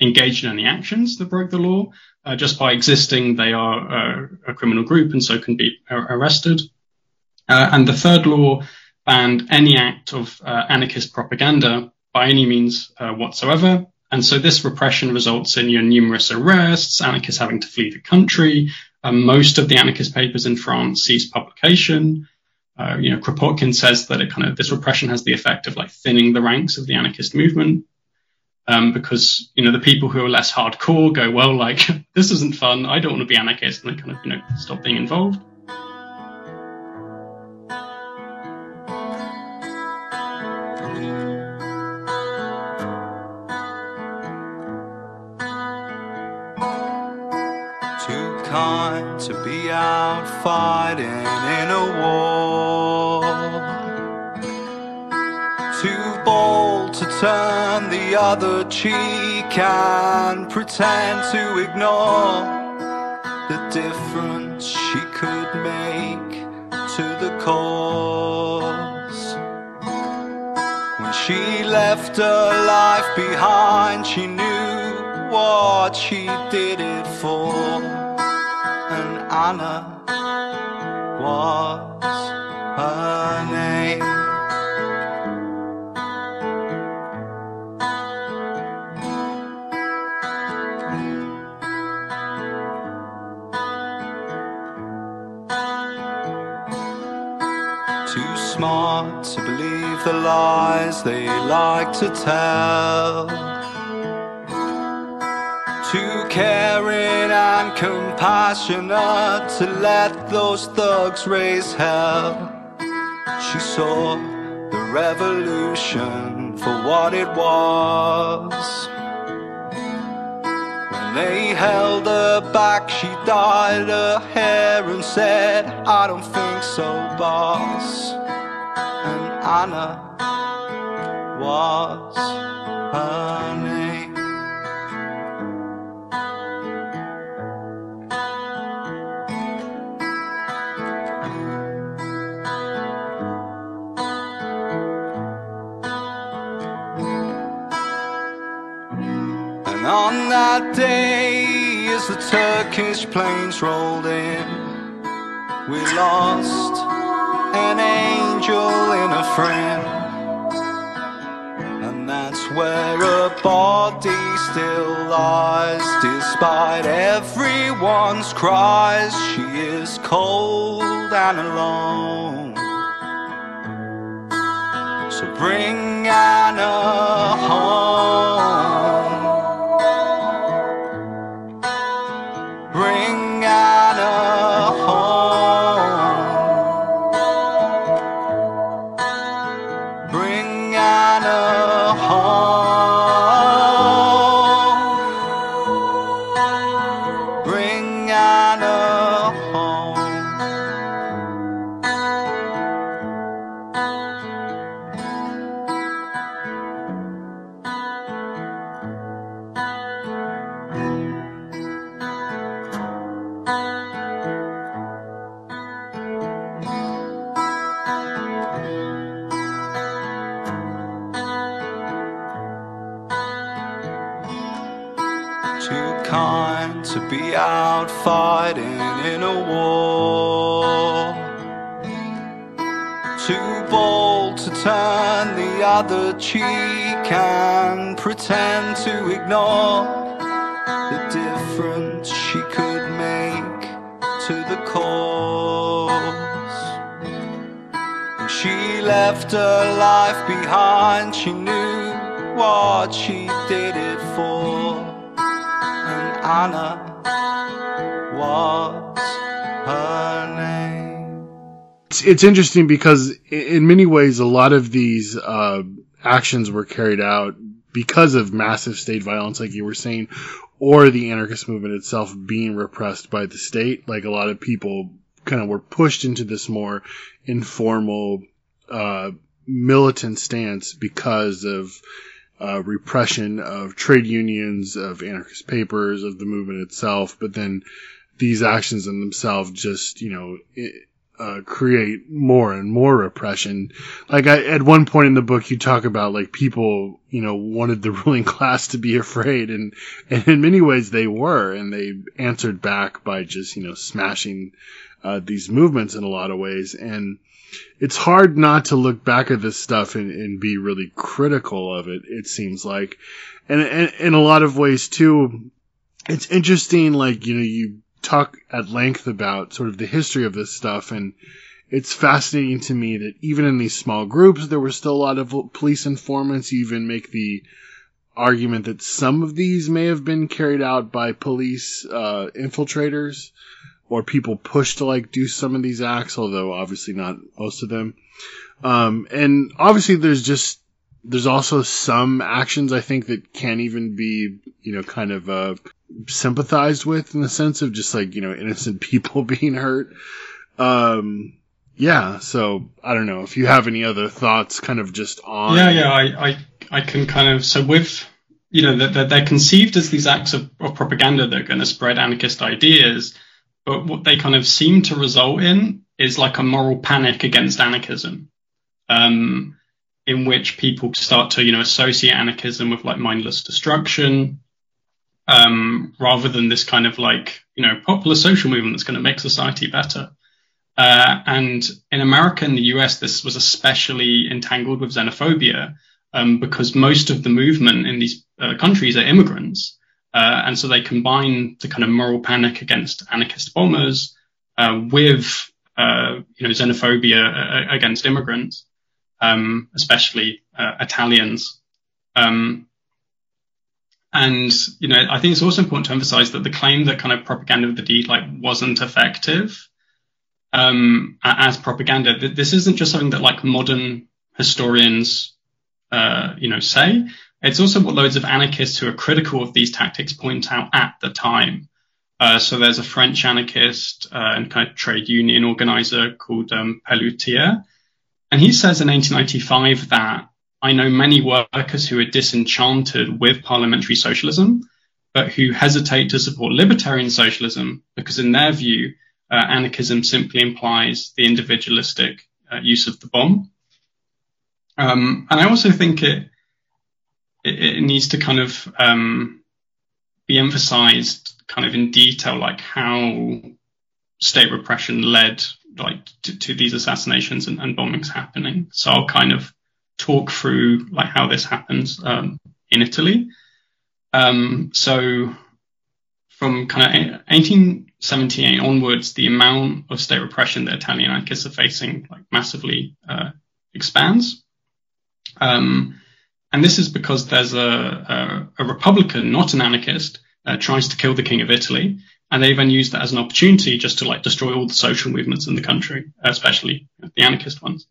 engaged in any actions that broke the law. just by existing, they are a criminal group and so can be arrested. Uh, and the third law banned any act of uh, anarchist propaganda by any means uh, whatsoever. And so this repression results in you know, numerous arrests, anarchists having to flee the country. Most of the anarchist papers in France cease publication. Uh, you know, Kropotkin says that it kind of this repression has the effect of like thinning the ranks of the anarchist movement. Um, because you know the people who are less hardcore go well like [LAUGHS] this isn't fun I don't want to be anarchist and they kind of you know stop being involved. to be out fighting in a war. Turn the other cheek and pretend to ignore the difference she could make to the cause. When she left her life behind, she knew what she did it for. And Anna was lies they like to tell too caring and compassionate to let those thugs raise hell. She saw the revolution for what it was. When they held her back, she dyed her hair and said, I don't think so, boss. And Anna was her name. And on that day, as the Turkish planes rolled in, we lost an angel and a friend. Where a body still lies despite everyone's cries. She is cold and alone. So bring Anna home. Other cheek and pretend to ignore the difference she could make to the cause. When she left her life behind, she knew what she did it for. And Anna was her. It's, it's interesting because in many ways, a lot of these uh, actions were carried out because of massive state violence, like you were saying, or the anarchist movement itself being repressed by the state. Like a lot of people kind of were pushed into this more informal, uh, militant stance because of uh, repression of trade unions, of anarchist papers, of the movement itself. But then these actions in themselves just, you know, i uh, create more and more repression. Like I, at one point in the book, you talk about like people, you know, wanted the [LAUGHS] ruling class to be afraid, and and in many ways they were, and they answered back by just you know smashing uh, these movements in a lot of ways, and it's hard not to look back at this stuff and, and be really critical of it. It seems like, and, and in a lot of ways too, it's interesting. Like you know, you talk at length about sort of the history of this stuff, and it's fascinating to me that even in these small groups, there were still a lot of police informants. You even make the argument that some of these may have been carried out by police uh, infiltrators or people pushed to like do some of these acts, although obviously not most of them. Um, and obviously there's just there's also some actions I think that can't even be you know kind of uh, sympathized with in the sense of just like you know innocent [LAUGHS] people being hurt. Um, yeah, so I don't know if you have any other thoughts, kind of just on. Yeah, yeah, I, I, I can kind of so with you know that they're, conceived as these acts of, of propaganda that are going to spread anarchist ideas, but what they kind of seem to result in is like a moral panic against anarchism, um, in which people start to you know associate anarchism with like mindless destruction, um, rather than this kind of like you know popular social movement that's going to make society better. Uh, and in America and the US, this was especially entangled with xenophobia um, because most of the movement in these uh, countries are immigrants. Uh, and so they combine the kind of moral panic against anarchist bombers uh, with, uh, you know, xenophobia uh, against immigrants, um, especially uh, Italians. Um, and you know, I think it's also important to emphasize that the claim that kind of propaganda of the deed like wasn't effective um, as propaganda. This isn't just something that like modern historians, uh, you know, say. It's also what loads of anarchists who are critical of these tactics point out at the time. Uh, so there's a French anarchist uh, and kind of trade union organizer called um, and he says in 1895 that I know many workers who are disenchanted with parliamentary socialism, but who hesitate to support libertarian socialism because, in their view, uh, anarchism simply implies the individualistic uh, use of the bomb. Um, and I also think it, it, it needs to kind of um, be emphasized kind of in detail, like how state repression led like to, to these assassinations and, and, bombings happening. So I'll kind of talk through like how this happens um, in Italy. Um, so from kind of 1878 onwards, the amount of state repression that Italian anarchists are facing like massively uh, expands. Um, and this is because there's a, a, a Republican, not an anarchist, uh, tries to kill the King of Italy, and they then use that as an opportunity just to like destroy all the social movements in the country, especially the anarchist ones.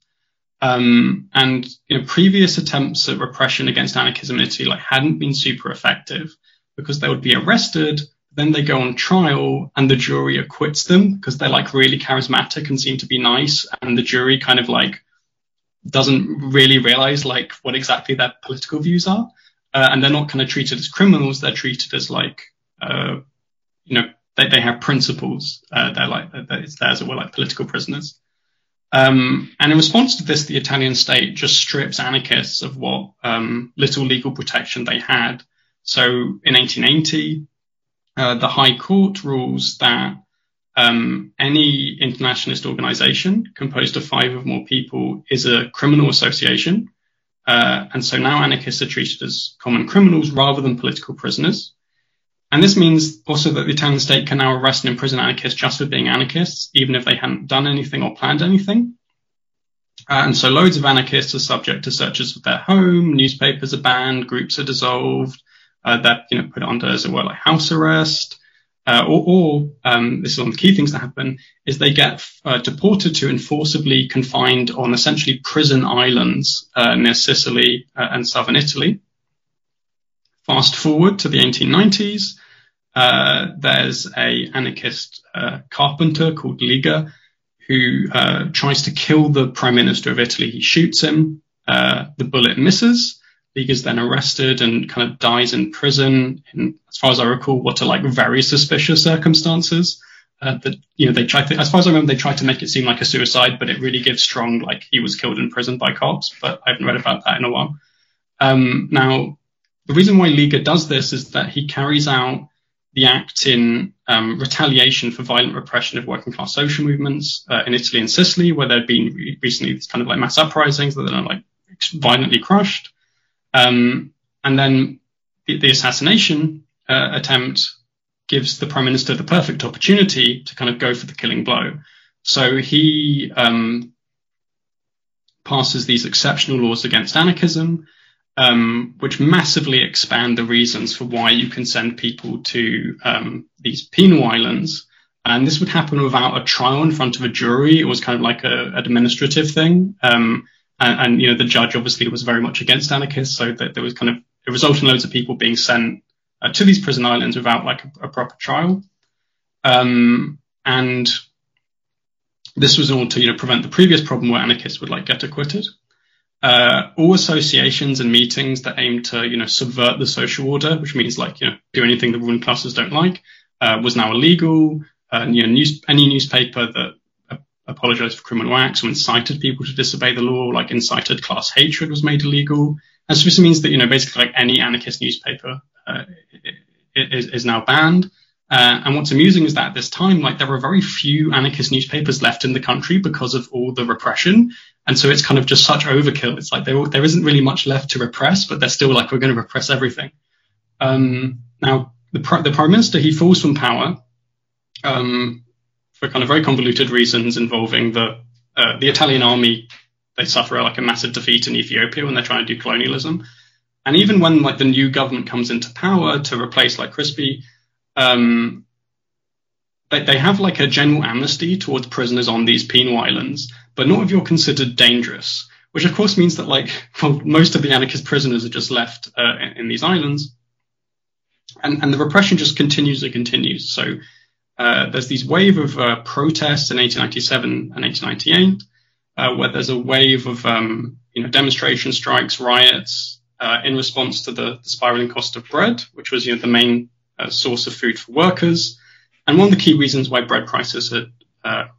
Um, and you know, previous attempts at repression against anarchism in Italy like hadn't been super effective because they would be arrested, then they go on trial, and the jury acquits them because they're like really charismatic and seem to be nice, and the jury kind of like doesn't really realize like what exactly their political views are, uh, and they're not kind of treated as criminals; they're treated as like uh, you know they, they have principles. Uh, they're like it's theirs, or were like political prisoners. Um, and in response to this, the Italian state just strips anarchists of what um, little legal protection they had. So in 1880, uh, the High Court rules that um, any internationalist organization composed of five or more people is a criminal association. Uh, and so now anarchists are treated as common criminals rather than political prisoners. And this means also that the Italian state can now arrest and imprison anarchists just for being anarchists, even if they hadn't done anything or planned anything. Uh, and so loads of anarchists are subject to searches of their home, newspapers are banned, groups are dissolved, uh, that you know put under as it were like house arrest. Uh, or, or um, this is one of the key things that happen is they get uh, deported to enforcibly confined on essentially prison islands uh, near Sicily uh, and southern Italy. Fast forward to the 1890s, uh, there's a anarchist uh, carpenter called Lega who uh, tries to kill the prime minister of Italy. He shoots him. Uh, the bullet misses. Lega's then arrested and kind of dies in prison. In, as far as I recall, what are like very suspicious circumstances. Uh, that you know they tried to, as far as I remember, they tried to make it seem like a suicide, but it really gives strong like he was killed in prison by cops. But I haven't read about that in a while. Um, now the reason why Lega does this is that he carries out the act in um, retaliation for violent repression of working class social movements uh, in Italy and Sicily, where there had been re- recently these kind of like mass uprisings that are like violently crushed. Um, and then the, the assassination uh, attempt gives the prime minister the perfect opportunity to kind of go for the killing blow. So he um, passes these exceptional laws against anarchism um, which massively expand the reasons for why you can send people to um, these penal islands. And this would happen without a trial in front of a jury. It was kind of like a, administrative thing. Um, and, and, you know, the judge obviously was very much against anarchists. So that there was kind of, it resulted in loads of people being sent uh, to these prison islands without like a, a proper trial. Um, and this was order to, you know, prevent the previous problem where anarchists would like get acquitted. Uh, all associations and meetings that aim to, you know, subvert the social order, which means like, you know, do anything the ruling classes don't like, uh, was now illegal. Uh, you know, news, any newspaper that apologized for criminal acts or incited people to disobey the law, like incited class hatred, was made illegal. And so this means that, you know, basically like any anarchist newspaper uh, is, is now banned. Uh, and what's amusing is that at this time, like there are very few anarchist newspapers left in the country because of all the repression. And so it's kind of just such overkill. It's like there, there isn't really much left to repress, but they're still like, we're going to repress everything. Um, now, the, the prime minister, he falls from power um, for kind of very convoluted reasons involving the, uh, the Italian army. They suffer like a massive defeat in Ethiopia when they're trying to do colonialism. And even when like the new government comes into power to replace like Crispi, um, they, they have like a general amnesty towards prisoners on these penal islands, but not if you're considered dangerous, which of course means that like well, most of the anarchist prisoners are just left uh, in, these islands, and and the repression just continues and continues. So uh, there's these wave of uh, protests in 1897 and 1898, uh, where there's a wave of um, you know demonstration strikes, riots uh, in response to the, the spiraling cost of bread, which was you know the main uh, source of food for workers. And one of the key reasons why bread prices had, had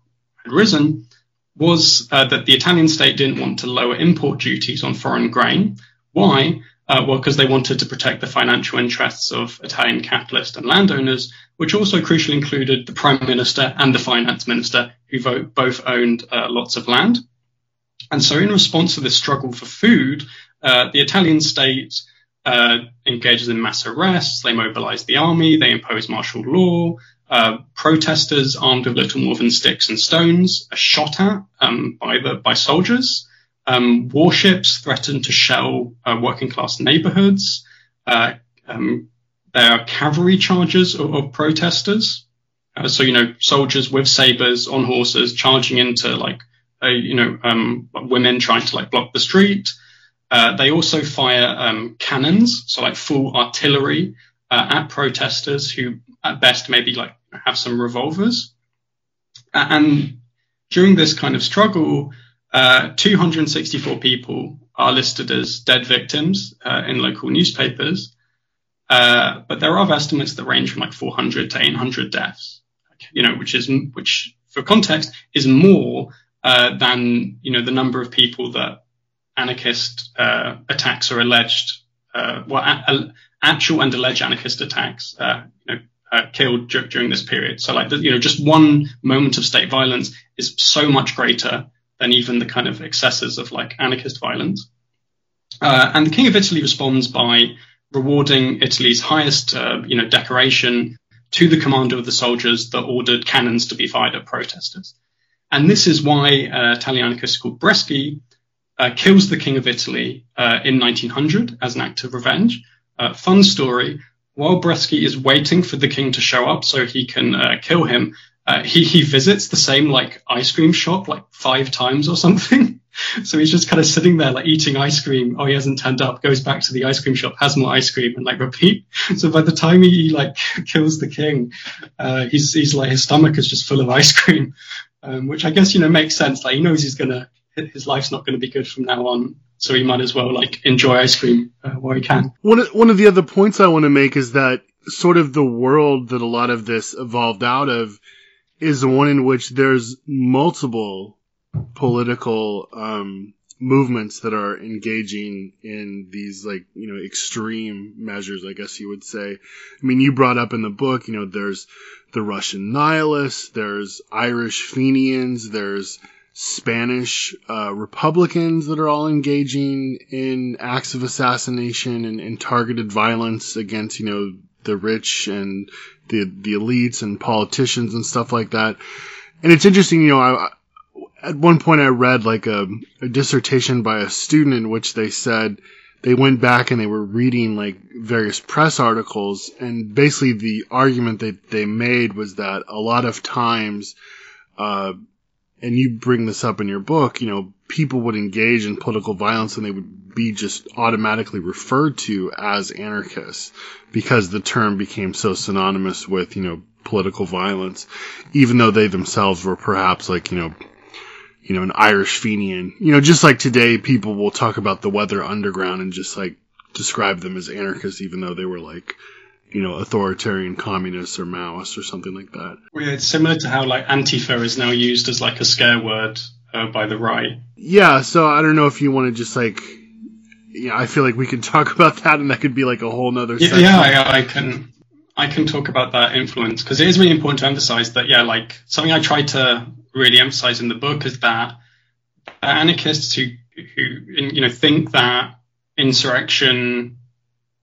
risen was uh, that the Italian state didn't want to lower import duties on foreign grain. Why? Uh, well, because they wanted to protect the financial interests of Italian capitalists and landowners, which also crucially included the prime minister and the finance minister, who both owned uh, lots of land. And so, in response to this struggle for food, uh, the Italian state uh, engages in mass arrests. They mobilize the army. They impose martial law. Uh, protesters armed with little more than sticks and stones are shot at um, by the by soldiers. Um, warships threaten to shell uh, working class neighborhoods. Uh, um, there are cavalry charges of, of protesters. Uh, so you know, soldiers with sabers on horses charging into like you know um, women trying to like block the street. Uh, they also fire um, cannons, so like full artillery uh, at protesters who, at best, maybe like have some revolvers. And during this kind of struggle, uh, 264 people are listed as dead victims uh, in local newspapers, uh, but there are estimates that range from like 400 to 800 deaths. You know, which is which for context is more uh, than you know the number of people that anarchist uh, attacks are alleged, uh, well, a- a- actual and alleged anarchist attacks, uh, you know, uh, killed d- during this period. So, like, the, you know, just one moment of state violence is so much greater than even the kind of excesses of like anarchist violence. Uh, and the King of Italy responds by rewarding Italy's highest, uh, you know, decoration to the commander of the soldiers that ordered cannons to be fired at protesters. And this is why uh, Italian anarchist called Bresci uh, kills the King of Italy uh, in 1900 as an act of revenge. Uh, fun story. While Bresci is waiting for the king to show up so he can uh, kill him, uh, he he visits the same like ice cream shop like five times or something. [LAUGHS] so he's just kind of sitting there like eating ice cream. Oh, he hasn't turned up. Goes back to the ice cream shop, has more ice cream, and like repeat. [LAUGHS] So by the time he like [LAUGHS] kills the king, uh, he's he's like his stomach is just full of ice cream, um, which I guess you know makes sense. Like he knows he's gonna his life's not to be good from now on. So he might as well like enjoy ice cream uh, while he can. One of, one of the other points I want to make is that sort of the world that a lot of this evolved out of is one in which there's multiple political um, movements that are engaging in these like you know extreme measures i guess you would say i mean you brought up in the book you know there's the russian nihilists there's irish fenians there's Spanish uh, Republicans that are all engaging in acts of assassination and, and, targeted violence against, you know, the rich and the the elites and politicians and stuff like that. And it's interesting, you know, I, at one point I read like a, a dissertation by a student in which they said they went back and they were reading like various press articles and basically the argument that they made was that a lot of times uh, and you bring this up in your book, you know, people would engage in political violence and they would be just automatically referred to as anarchists because the term became so synonymous with, you know, political violence, even though they themselves were perhaps like, you know, you know, an Irish Fenian. You know, just like today, people will talk about the Weather Underground and just like describe them as anarchists, even though they were like, you know, authoritarian communists or Maoists or something like that. Well, yeah, it's similar to how like Antifa is now used as like a scare word uh, by the right. Yeah, so I don't know if you want to just like, know, I feel like we can [LAUGHS] talk about that, and that could be like a whole nother. Yeah, yeah I, I, can, I can talk about that influence because it is really important to emphasize that. Yeah, like something I try to really emphasize in the book is that anarchists who who you know think that insurrection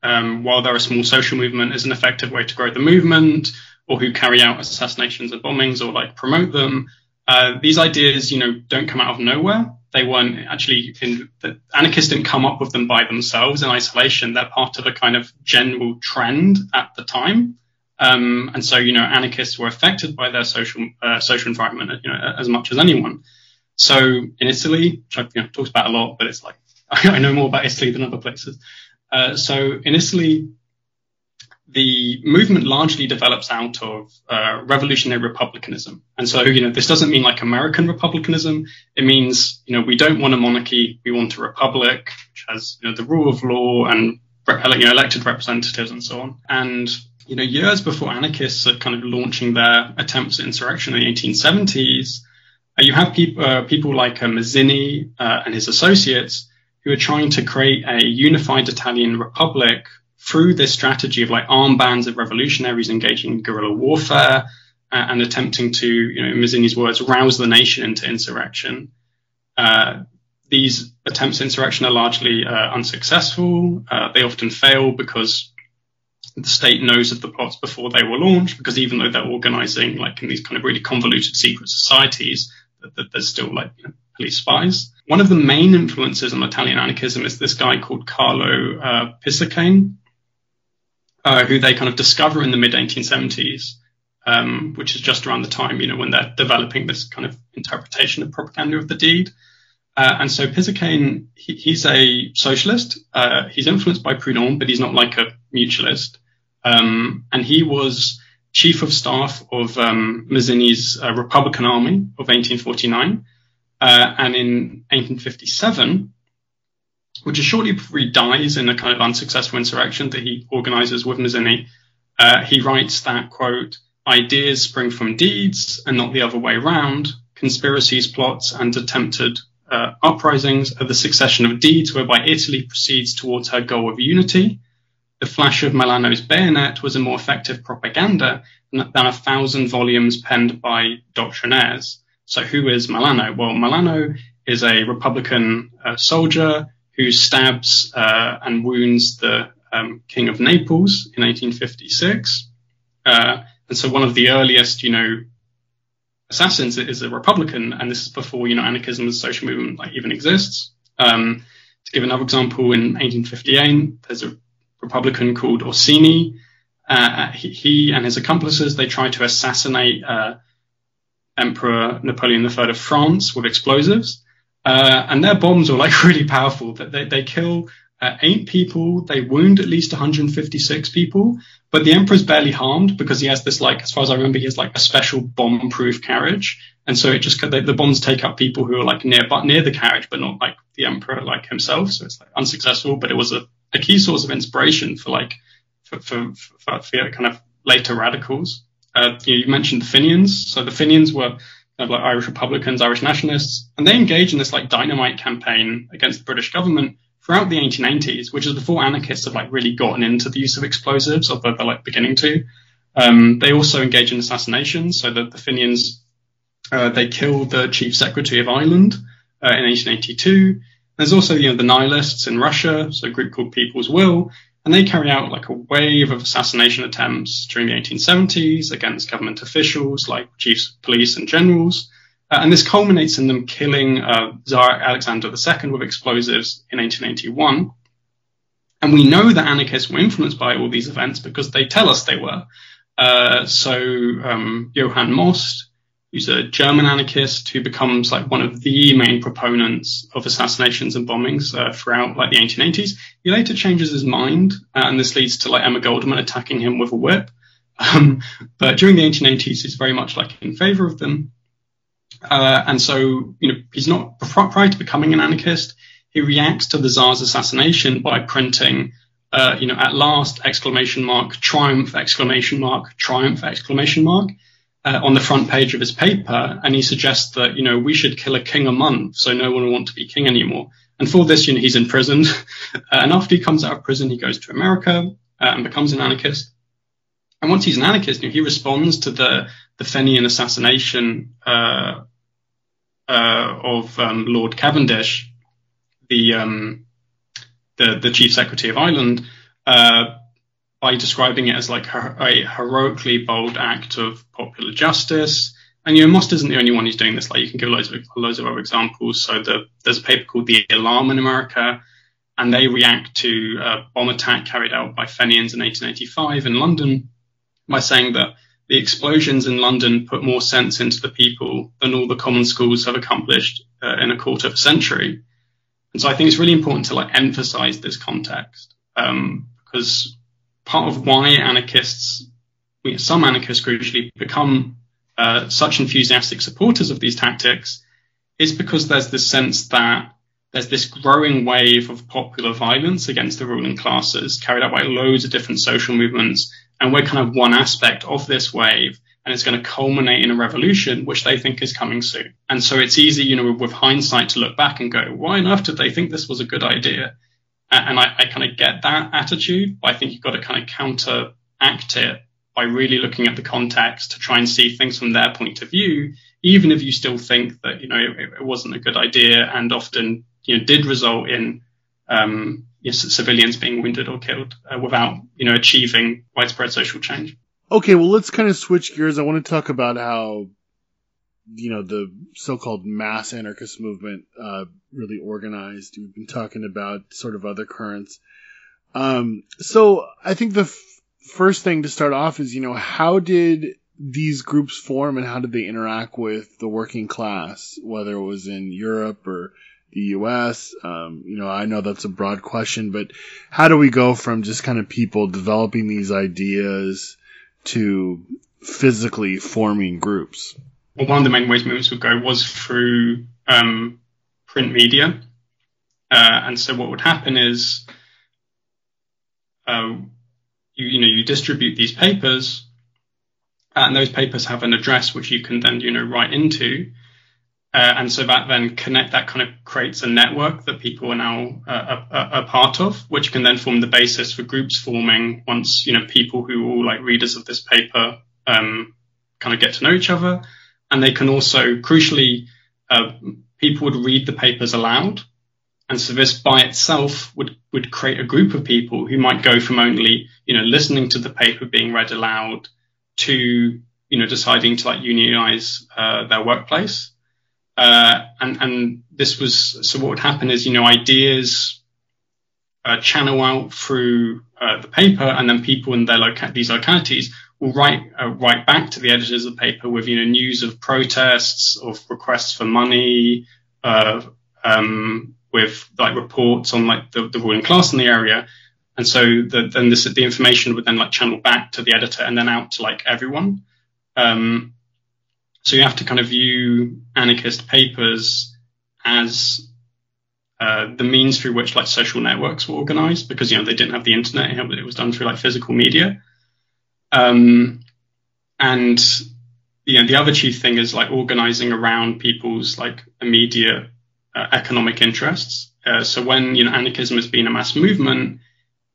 um, while they're a small social movement, is an effective way to grow the movement, or who carry out assassinations and bombings, or like promote them. Uh, these ideas, you know, don't come out of nowhere. They weren't actually in the anarchists didn't come up with them by themselves in isolation. They're part of a kind of general trend at the time. Um, and so, you know, anarchists were affected by their social uh, social environment, you know, as much as anyone. So in Italy, which I've you know, talked about a lot, but it's like [LAUGHS] I know more about Italy than other places. Uh, so in Italy, the movement largely develops out of uh, revolutionary republicanism. And so, you know, this doesn't mean like American republicanism. It means, you know, we don't want a monarchy. We want a republic, which has, you know, the rule of law and, you know, elected representatives and so on. And, you know, years before anarchists are kind of launching their attempts at insurrection in the 1870s, uh, you have people, uh, people like uh, Mazzini uh, and his associates who are trying to create a unified Italian republic through this strategy of like armed bands of revolutionaries engaging in guerrilla warfare uh, and attempting to, you know, in Mazzini's words, rouse the nation into insurrection. Uh, these attempts at insurrection are largely uh, unsuccessful. Uh, they often fail because the state knows of the plots before they were launched, because even though they're organizing like in these kind of really convoluted secret societies, that, that there's still like you know, police spies. One of the main influences on Italian anarchism is this guy called Carlo uh, Pisacane, uh, who they kind of discover in the mid 1870s, um, which is just around the time, you know, when they're developing this kind of interpretation of propaganda of the deed. Uh, and so Pisacane, he, he's a socialist. Uh, he's influenced by Proudhon, but he's not like a mutualist. Um, and he was chief of staff of um, Mazzini's uh, Republican Army of 1849. Uh, and in 1857, which is shortly before he dies in a kind of unsuccessful insurrection that he organizes with Mazzini, uh, he writes that, quote, ideas spring from deeds and not the other way round. Conspiracies, plots, and attempted uh, uprisings are the succession of deeds whereby Italy proceeds towards her goal of unity the flash of Milano's bayonet was a more effective propaganda than a thousand volumes penned by doctrinaires. So who is Milano? Well, Milano is a Republican uh, soldier who stabs uh, and wounds the um, King of Naples in 1856. Uh, and so one of the earliest, you know, assassins is a Republican, and this is before, you know, anarchism as a social movement like, even exists. Um, to give another example, in 1858, there's a Republican called Orsini. Uh, he, he, and his accomplices they try to assassinate uh, Emperor Napoleon III of France with explosives, uh, and their bombs were like [LAUGHS] really powerful. That they, they kill uh, eight people, they wound at least 156 people, but the emperor's barely harmed because he has this like, as far as I remember, he has like a special bomb-proof carriage, and so it just the, the bombs take out people who are like near but near the carriage, but not like the emperor like himself. So it's like unsuccessful, but it was a a key source of inspiration for like for for, for, for kind of later radicals. Uh, you, know, you, mentioned the Fenians, so the Fenians were kind of like Irish Republicans, Irish nationalists, and they engaged in this like dynamite campaign against the British government throughout the 1880s, which is before anarchists have like really gotten into the use of explosives, although they're like beginning to. Um, they also engage in assassinations, so the Fenians uh, they killed the chief secretary of Ireland uh, in 1882. There's also, you know, the nihilists in Russia, so a group called People's Will, and they carry out like a wave of assassination attempts during the 1870s against government officials like chiefs of police and generals. Uh, and this culminates in them killing uh, Tsar Alexander II with explosives in 1881. And we know that anarchists were influenced by all these events because they tell us they were. Uh, so um, Johann Most, who's a German anarchist who becomes like one of the main proponents of assassinations and bombings uh, throughout like the 1880s. He later changes his mind, uh, and this leads to like Emma Goldman attacking him with a whip. [LAUGHS] Um, but during the 1880s, he's very much like in favor of them. Uh, and so, you know, he's not prior to becoming an anarchist. He reacts to the Tsar's assassination by printing, uh, you know, at last exclamation mark, triumph exclamation mark, triumph exclamation mark uh, on the front page of his paper, and he suggests that you know we should kill a king a month, so no one will want to be king anymore. And for this, you know, he's imprisoned. [LAUGHS] uh, and after he comes out of prison, he goes to America uh, and becomes an anarchist. And once he's an anarchist, you know, he responds to the the Fenian assassination uh, uh, of um, Lord Cavendish, the um, the the chief secretary of Ireland, uh, by describing it as like a heroically bold act of popular justice. And you know, Most isn't the only one who's doing this. Like you can give loads of loads of other examples. So the, there's a paper called The Alarm in America, and they react to a bomb attack carried out by Fenians in 1885 in London by saying that the explosions in London put more sense into the people than all the common schools have accomplished uh, in a quarter of a century. And so I think it's really important to like emphasize this context um, because part of why anarchists, some anarchists crucially, become uh, such enthusiastic supporters of these tactics is because there's this sense that there's this growing wave of popular violence against the ruling classes carried out by loads of different social movements. And we're kind of one aspect of this wave. And it's going to culminate in a revolution, which they think is coming soon. And so it's easy, you know, with hindsight to look back and go, why on earth did they think this was a good idea? And I, I kind of get that attitude, but I think you've got to kind of counteract it by really looking at the context to try and see things from their point of view, even if you still think that, you know, it, it wasn't a good idea. And often you know did result in um, you know, civilians being wounded or killed uh, without you know achieving widespread social change. Okay, well let's kind of switch gears. I want to talk about how you know the so-called mass anarchist movement uh, really organized. We've been talking about sort of other currents. Um, so I think the f- first thing to start off is you know how did these groups form and how did they interact with the working class, whether it was in Europe or the U.S. Um, you know, I know that's a broad question, but how do we go from just kind of people developing these ideas to physically forming groups? One of the main ways movements would go was through um, print media, uh, and so what would happen is, uh, you you know, you distribute these papers and those papers have an address which you can then you know write into. Uh, and so that then connect that kind of creates a network that people are now uh, a, a, part of which can then form the basis for groups forming once you know people who are all like readers of this paper um, kind of get to know each other and they can also crucially uh, people would read the papers aloud and so this by itself would would create a group of people who might go from only you know listening to the paper being read aloud to you know deciding to like unionize uh, their workplace. Uh, and and this was so what would happen is you know ideas uh, channel out through uh, the paper, and then people in their loca- these localities will write uh, write back to the editors of the paper with you know news of protests, of requests for money, uh, um, with like reports on like the, the ruling class in the area, and so the, then this the information would then like channel back to the editor and then out to like everyone. Um, so you have to kind of view anarchist papers as uh, the means through which like social networks were organized because you know they didn't have the internet; it was done through like physical media. Um, and you know the other chief thing is like organizing around people's like immediate uh, economic interests. Uh, so when you know anarchism has been a mass movement,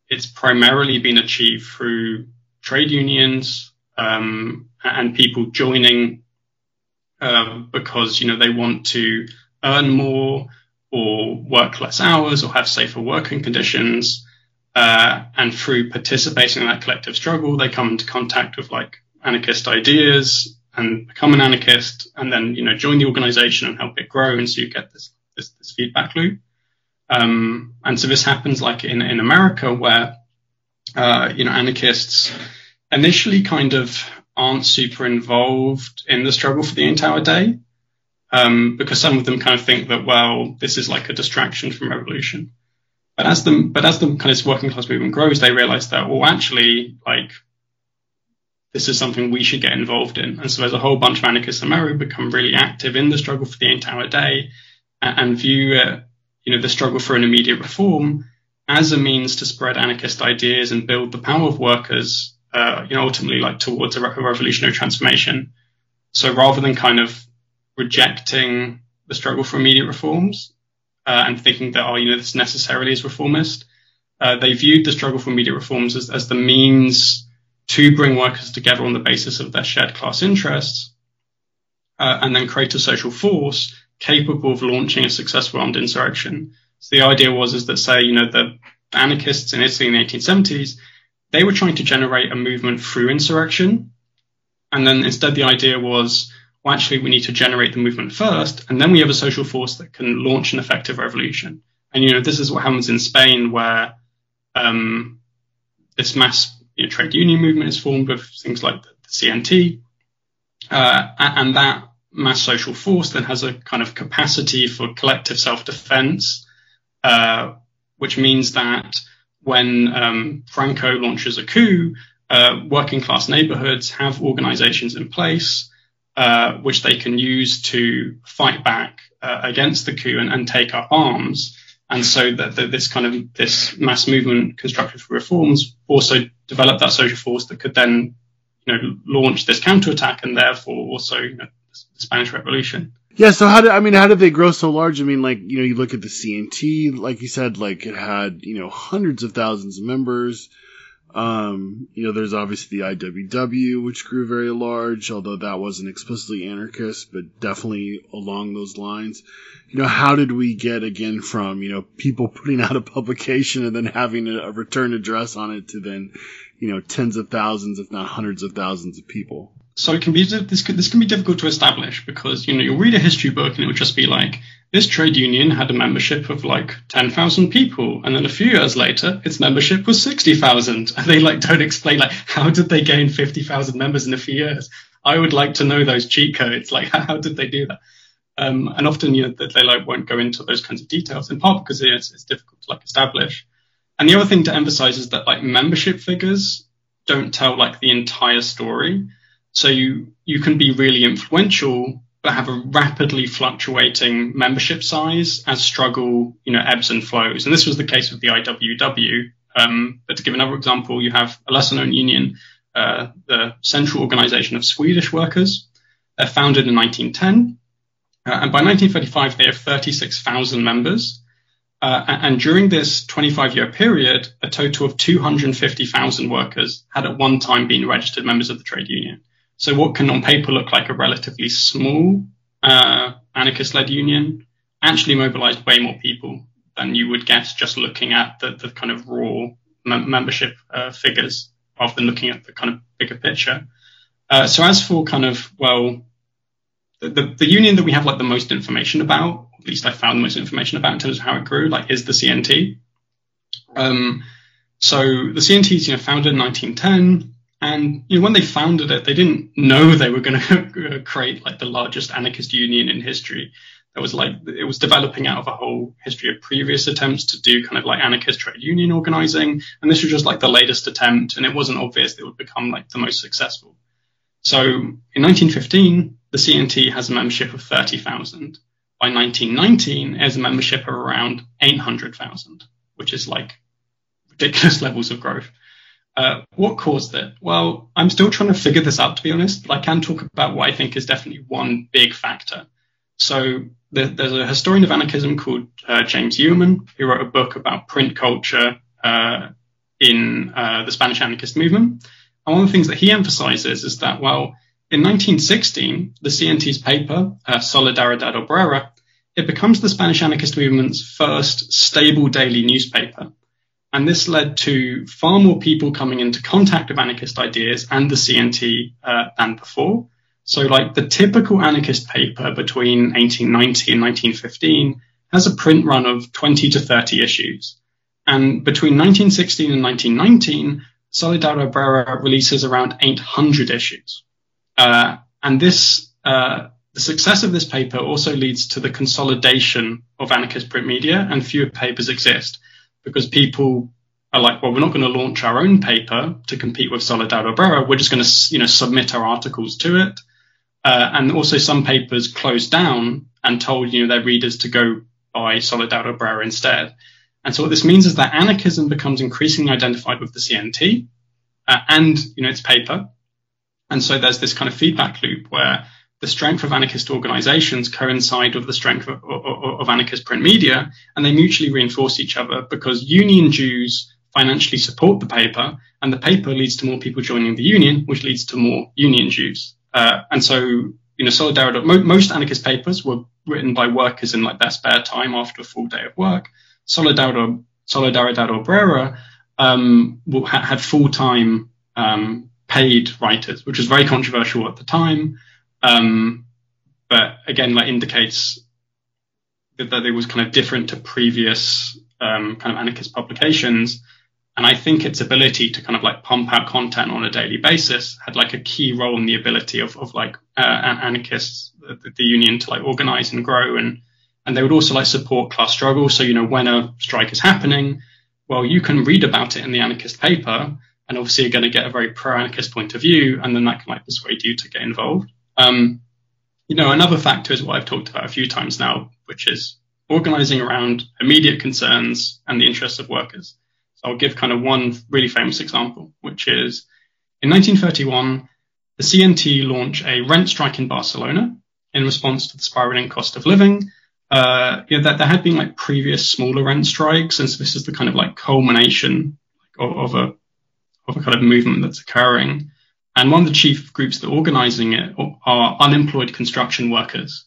it's primarily been achieved through trade unions um, and people joining uh, because you know they want to earn more or work less hours or have safer working conditions. Uh, and through participating in that collective struggle, they come into contact with like anarchist ideas and become an anarchist, and then you know join the organization and help it grow, and so you get this this, this feedback loop. Um, and so this happens like in, in America where, uh, you know, anarchists initially kind of aren't super involved in the struggle for the eight-hour day. Um, because some of them kind of think that, well, this is like a distraction from revolution. But as the, but as the kind of working class movement grows, they realize that, well, actually, like, this is something we should get involved in. And so there's a whole bunch of anarchists in America become really active in the struggle for the eight-hour day and, and view it you know, the struggle for an immediate reform as a means to spread anarchist ideas and build the power of workers, uh, you know, ultimately like towards a, re- a revolutionary transformation. So rather than kind of rejecting the struggle for immediate reforms uh, and thinking that, oh, you know, this necessarily is reformist, uh, they viewed the struggle for immediate reforms as, as the means to bring workers together on the basis of their shared class interests uh, and then create a social force capable of launching a successful armed insurrection. So the idea was is that say, you know, the anarchists in Italy in the 1870s, they were trying to generate a movement through insurrection. And then instead the idea was, well, actually we need to generate the movement first, and then we have a social force that can launch an effective revolution. And you know, this is what happens in Spain where um, this mass you know, trade union movement is formed with things like the, the CNT, uh, and that mass social force then has a kind of capacity for collective self-defense, uh, which means that when um, Franco launches a coup, uh, working class neighborhoods have organizations in place uh, which they can use to fight back uh, against the coup and, and, take up arms. And so that, this kind of this mass movement constructed for reforms also developed that social force that could then you know launch this counterattack and therefore also you know, the Spanish Revolution. Yeah, so how did I mean how did they grow so large? I mean, like you know, you look at the CNT, like you said, like it had you know hundreds of thousands of members. Um, you know, there's obviously the IWW, which grew very large, although that wasn't explicitly anarchist, but definitely along those lines. You know, how did we get again from, you know, people putting out a publication and then having a, return address on it to then, you know, tens of thousands, if not hundreds of thousands of people? So it can be this can, this can be difficult to establish because you know you'll read a history book and it would just be like this trade union had a membership of like ten thousand people, and then a few years later its membership was sixty thousand, and [LAUGHS] they like don't explain like how did they gain fifty thousand members in a few years. I would like to know those cheat codes, like [LAUGHS] how did they do that? Um, and often you know that they like won't go into those kinds of details in part because it's, it's difficult to like establish. And the other thing to emphasize is that like membership figures don't tell like the entire story. So you you can be really influential, have a rapidly fluctuating membership size as struggle, you know, ebbs and flows. And this was the case with the IWW. Um, but to give another example, you have a lesser known union, uh, the Central Organization of Swedish Workers, uh, founded in 1910. Uh, and by 1935, they have 36,000 members. Uh, and during this 25 year period, a total of 250,000 workers had at one time been registered members of the trade union. So what can on paper look like a relatively small uh, anarchist-led union actually mobilized way more people than you would guess just looking at the, the kind of raw mem- membership uh, figures rather than looking at the kind of bigger picture. Uh, so as for kind of, well, the, the, the, union that we have like the most information about, at least I found the most information about in terms of how it grew, like is the CNT. Um, so the CNT is, you know, founded in 1910. And you know, when they founded it, they didn't know they were going [LAUGHS] to create like the largest anarchist union in history. That was like it was developing out of a whole history of previous attempts to do kind of like anarchist trade union organizing, and this was just like the latest attempt, and it wasn't obvious it would become like the most successful. So in 1915, the CNT has a membership of 30,000. By 1919, it has a membership of around 800,000, which is like ridiculous [LAUGHS] levels of growth. Uh, what caused it? Well, I'm still trying to figure this out, to be honest, but I can talk about what I think is definitely one big factor. So the, there's a historian of anarchism called uh, James Yeoman who wrote a book about print culture uh, in uh, the Spanish anarchist movement. And one of the things that he emphasizes is that, well, in 1916, the CNT's paper, uh, Solidaridad Obrera, it becomes the Spanish anarchist movement's first stable daily newspaper and this led to far more people coming into contact with anarchist ideas and the CNT uh, than before. So, like the typical anarchist paper between 1890 and 1915 has a print run of 20 to 30 issues. And between 1916 and 1919, Solidaridad Obrera releases around 800 issues. Uh, and this, uh, the success of this paper also leads to the consolidation of anarchist print media, and fewer papers exist because people are like, well, we're not going to launch our own paper to compete with Solidaridad Obrera. We're just going to, you know, submit our articles to it. Uh, and also some papers closed down and told, you know, their readers to go buy Solidaridad Obrera instead. And so what this means is that anarchism becomes increasingly identified with the CNT uh, and, you know, its paper. And so there's this kind of feedback loop where the strength of anarchist organizations coincide with the strength of, of, of, anarchist print media, and they mutually reinforce each other because union dues financially support the paper, and the paper leads to more people joining the union, which leads to more union dues. Uh, and so, you know, Solidarity, mo- most anarchist papers were written by workers in like their spare time after a full day of work. Solidaridad, Solidaridad Obrera um, had full-time um, paid writers, which was very controversial at the time. Um, but again, that indicates that, that, it was kind of different to previous um, kind of anarchist publications. And I think its ability to kind of like pump out content on a daily basis had like a key role in the ability of, of like uh, anarchists, the, the, union to like organize and grow. And, and they would also like support class struggle. So, you know, when a strike is happening, well, you can read about it in the anarchist paper and obviously you're going to get a very pro-anarchist point of view. And then that can like persuade you to get involved. Um, you know, another factor is what I've talked about a few times now, which is organizing around immediate concerns and the interests of workers. So I'll give kind of one really famous example, which is in 1931, the CNT launched a rent strike in Barcelona in response to the spiraling cost of living. Uh, you know, that there had been like previous smaller rent strikes, and so this is the kind of like culmination of, of a of a kind of movement that's occurring. And one of the chief groups that are organizing it are unemployed construction workers.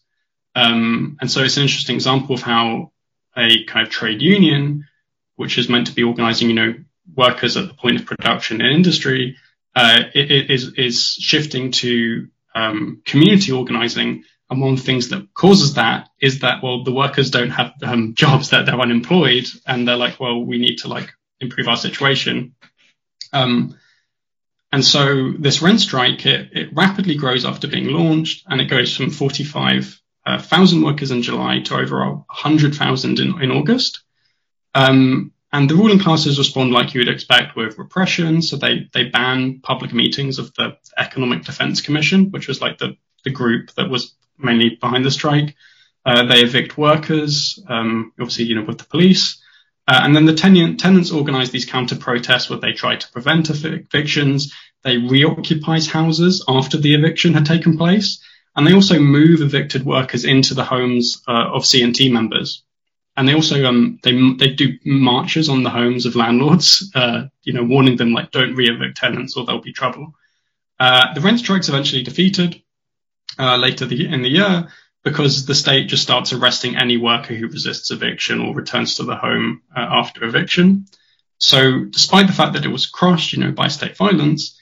Um, and so it's an interesting example of how a kind of trade union, which is meant to be organizing, you know, workers at the point of production in industry, uh, is, is shifting to um, community organizing. And one of the things that causes that is that, well, the workers don't have um, [LAUGHS] jobs, that they're unemployed. And they're like, well, we need to like improve our situation. Um, and so this rent strike, it, it, rapidly grows after being launched and it goes from 45,000 uh, workers in July to over 100,000 in, in August. Um, and the ruling classes respond like you would expect with repression. So they, they ban public meetings of the Economic Defense Commission, which was like the, the group that was mainly behind the strike. Uh, they evict workers, um, obviously, you know, with the police. Uh, and then the tenant, tenants organize these counter protests where they try to prevent evictions. They reoccupy houses after the eviction had taken place. And they also move evicted workers into the homes uh, of CNT members. And they also um, they they do marches on the homes of landlords, uh, you know, warning them like don't re-evict tenants or there'll be trouble. Uh, the rent strike's eventually defeated uh, later the, in the year, because the state just starts arresting any worker who resists eviction or returns to the home uh, after eviction. So, despite the fact that it was crushed, you know, by state violence,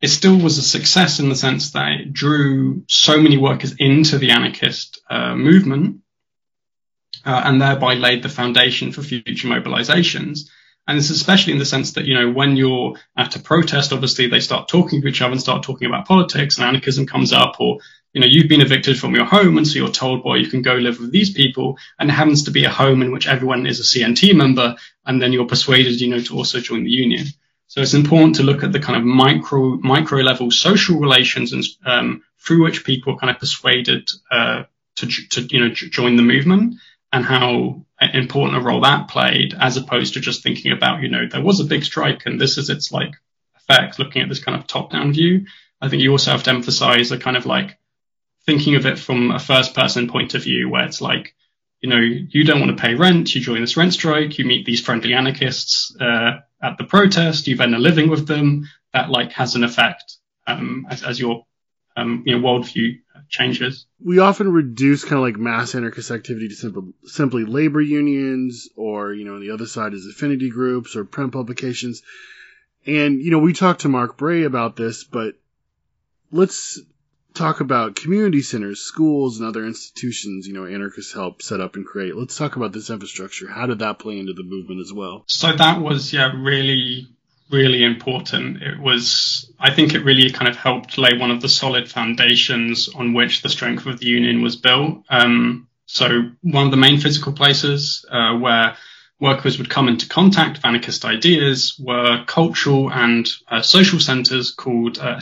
it still was a success in the sense that it drew so many workers into the anarchist uh, movement, uh, and thereby laid the foundation for future mobilizations. And it's especially in the sense that, you know, when you're at a protest, obviously they start talking to each other and start talking about politics and anarchism comes up or you know, you've been evicted from your home, and so you're told, well, you can go live with these people, and it happens to be a home in which everyone is a CNT member, and then you're persuaded, you know, to also join the union. So it's important to look at the kind of micro micro level social relations and um, through which people are kind of persuaded uh, to, to you know join the movement, and how important a role that played, as opposed to just thinking about, you know, there was a big strike and this is its like effect. Looking at this kind of top down view, I think you also have to emphasize a kind of like thinking of it from a first person point of view where it's like, you know, you don't want to pay rent, you join this rent strike, you meet these friendly anarchists uh, at the protest, you end up living with them. That like has an effect um, as, as your um, you know worldview changes. We often reduce kind of like mass anarchist activity to simple, simply labor unions, or you know, on the other side is affinity groups or print publications. And you know, we talked to Mark Bray about this, but let's talk about community centers, schools, and other institutions, you know, anarchists help set up and create. Let's talk about this infrastructure. How did that play into the movement as well? So that was, yeah, really, really important. It was, I think it really kind of helped lay one of the solid foundations on which the strength of the union was built. Um, so one of the main physical places uh, where workers would come into contact with anarchist ideas were cultural and uh, social centers called uh,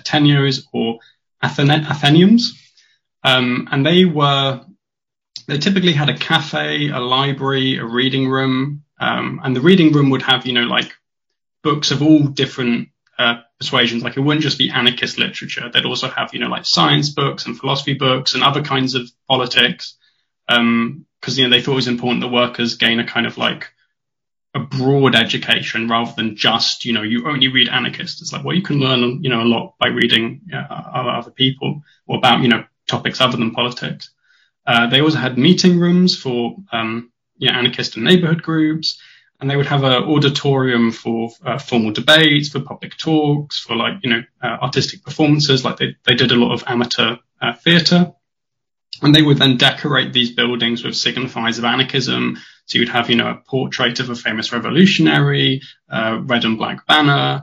or Athen- Athenaeums, um, and they were they typically had a cafe, a library, a reading room, um, and the reading room would have you know like books of all different uh, persuasions. Like it wouldn't just be anarchist literature; they'd also have you know like science books and philosophy books and other kinds of politics, because um, you know they thought it was important that workers gain a kind of like a broad education rather than just, you know, you only read anarchists. It's like, well, you can learn, you know, a lot by reading uh, other people or about, you know, topics other than politics. Uh, they also had meeting rooms for, um, you know, anarchist and neighborhood groups. And they would have an auditorium for uh, formal debates, for public talks, for like, you know, uh, artistic performances. Like they, they did a lot of amateur uh, theater. And they would then decorate these buildings with signifiers of anarchism. So you'd have, you know, a portrait of a famous revolutionary, uh, red and black banner.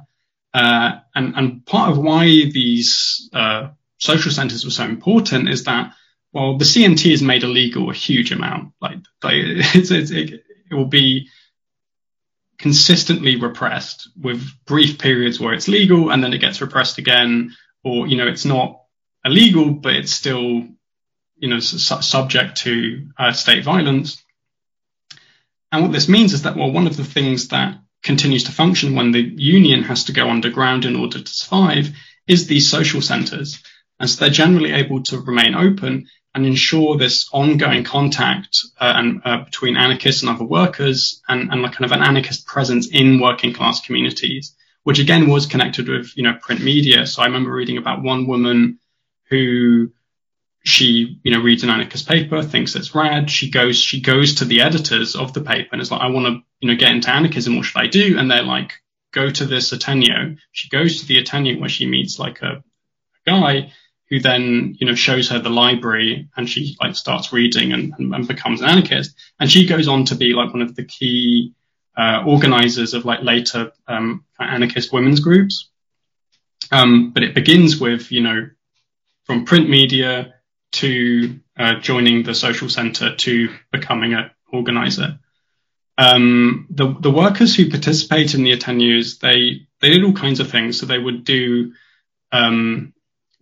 Uh, and, and part of why these uh, social centers were so important is that, well, the CNT is made illegal a huge amount. Like, like [LAUGHS] it's, it's, it, it will be consistently repressed with brief periods where it's legal and then it gets repressed again, or, you know, it's not illegal, but it's still you know, su- subject to uh, state violence. And what this means is that, well, one of the things that continues to function when the union has to go underground in order to survive is these social centres. And so they're generally able to remain open and ensure this ongoing contact uh, and, uh, between anarchists and other workers and, and kind of an anarchist presence in working class communities which again was connected with, you know, print media. So I remember reading about one woman who she, you know, reads an anarchist paper, thinks it's rad. She goes, she goes to the editors of the paper and is like, I want to, you know, get into anarchism. What should I do? And they're like, go to this Ateneo. She goes to the Ateneo where she meets like a, a guy who then, you know, shows her the library and she like starts reading and, and, and, becomes an anarchist. And she goes on to be like one of the key uh, organizers of like later um, anarchist women's groups. Um, but it begins with, you know, from print media to uh, joining the social center to becoming an organizer. Um, the, the workers who participated in the Ateneos, they, they did all kinds of things. So they would do, um,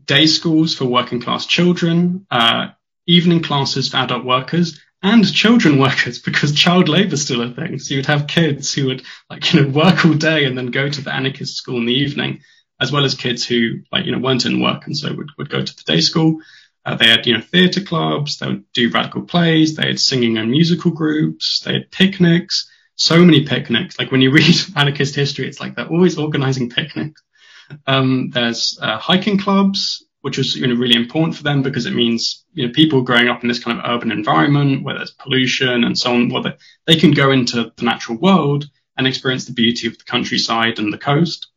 day schools for working class children, uh, evening classes for adult workers, and children [LAUGHS] workers because child labor is still a thing. So you'd have kids who would like, you know, work all day and then go to the anarchist school in the evening, as well as kids who like, you know, weren't in work and so would, would go to the day school. Uh, they had, you know, theatre clubs. They would do radical plays. They had singing and musical groups. They had picnics. So many picnics. Like when you [LAUGHS] read anarchist history, it's like they're always organizing picnics. Um, there's uh, hiking clubs, which was you know really important for them because it means you know people growing up in this kind of urban environment where there's pollution and so on, where they, they can go into the natural world and experience the beauty of the countryside and the coast.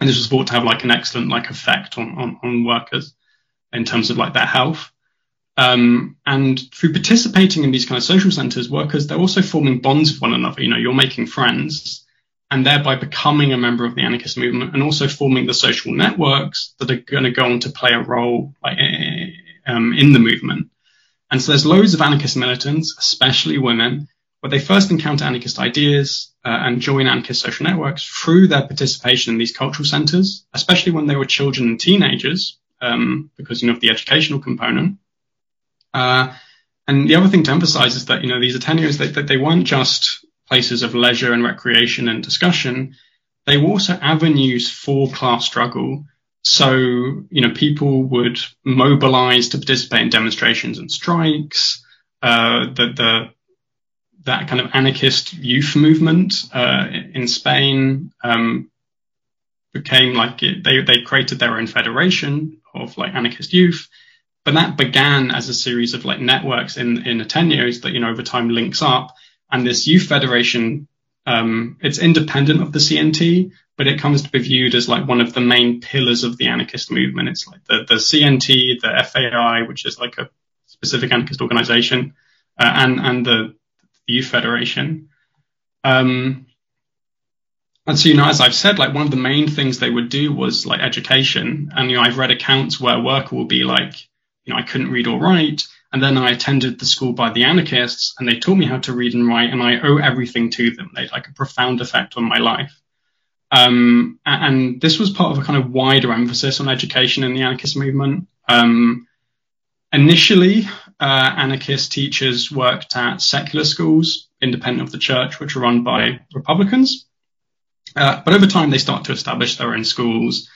And this was thought to have like an excellent like effect on on, on workers in terms of like their health. Um, and through participating in these kind of social centers, workers, they're also forming bonds with one another. You know, you're making friends and thereby becoming a member of the anarchist movement and also forming the social networks that are going to go on to play a role like, um, in the movement. And so there's loads of anarchist militants, especially women, where they first encounter anarchist ideas uh, and join anarchist social networks through their participation in these cultural centers, especially when they were children and teenagers, um, because you know of the educational component. Uh, and the other thing to emphasize is that you know these Ateneos they, they weren't just places of leisure and recreation and discussion, they were also avenues for class struggle. So, you know, people would mobilize to participate in demonstrations and strikes. Uh, the, the, that kind of anarchist youth movement uh, in Spain um, became like it, they they created their own federation of like anarchist youth, but that began as a series of like networks in in the ten years that you know over time links up and this youth federation, um, it's independent of the CNT, but it comes to be viewed as like one of the main pillars of the anarchist movement. It's like the, the CNT, the FAI, which is like a specific anarchist organization, uh, and, and the, the youth federation. Um, and so, you know, as I've said, like one of the main things they would do was like education. And, you know, I've read accounts where worker will be like, you know, I couldn't read or write. And then I attended the school by the anarchists and they taught me how to read and write and I owe everything to them. They had like a profound effect on my life. Um, and this was part of a kind of wider emphasis on education in the anarchist movement. Um, initially, uh, anarchist teachers worked at secular schools, independent of the church, which were run by Republicans. Uh, but over time, they start to establish their own schools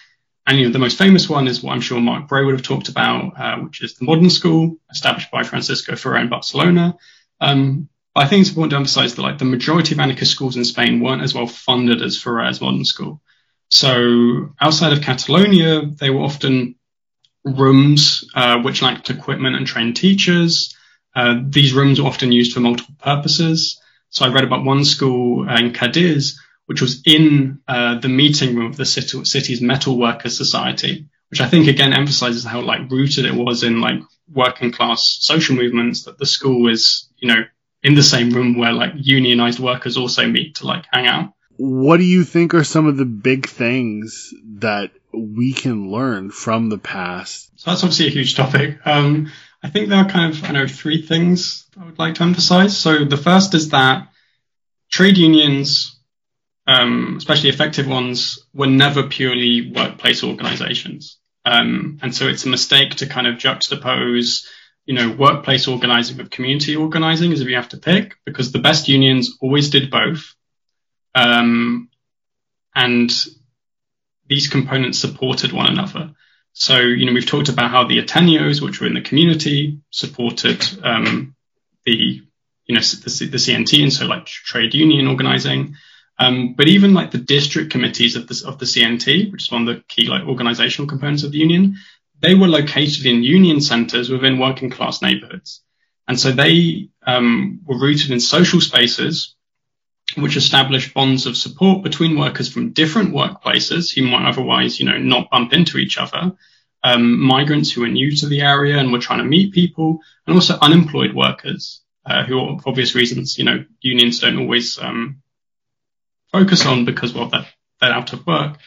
and you know, the most famous one is what I'm sure Mark Bray would have talked about, uh, which is the Modern School, established by Francisco Ferrer in Barcelona. Um, but I think it's important to emphasize that like the majority of anarchist schools in Spain weren't as well funded as Ferrer's Modern School. So outside of Catalonia, they were often rooms uh, which lacked equipment and trained teachers. Uh, these rooms were often used for multiple purposes. So I read about one school in Cadiz which was in uh, the meeting room of the city, city's metal workers society, which I think again emphasizes how like rooted it was in like working class social movements that the school is, you know, in the same room where like unionized workers also meet to like hang out. What do you think are some of the big things that we can learn from the past? So that's obviously a huge topic. Um, I think there are kind of, I know, three things I would like to emphasize. So the first is that trade unions um, especially effective ones, were never purely workplace organizations. Um, and so it's a mistake to kind of juxtapose, you know, workplace organizing with community organizing as if you have to pick, because the best unions always did both. Um, and these components supported one another. So, you know, we've talked about how the Ateneos, which were in the community, supported um, the, you know, the, the CNT, and so like trade union organizing. Um, but even like the district committees of the, of the CNT, which is one of the key like organizational components of the union, they were located in union centers within working class neighborhoods. And so they um, were rooted in social spaces which established bonds of support between workers from different workplaces who might otherwise, you know, not bump into each other, um, migrants who were new to the area and were trying to meet people, and also unemployed workers uh, who, for obvious reasons, you know, unions don't always um, focus on because well they're, out of work.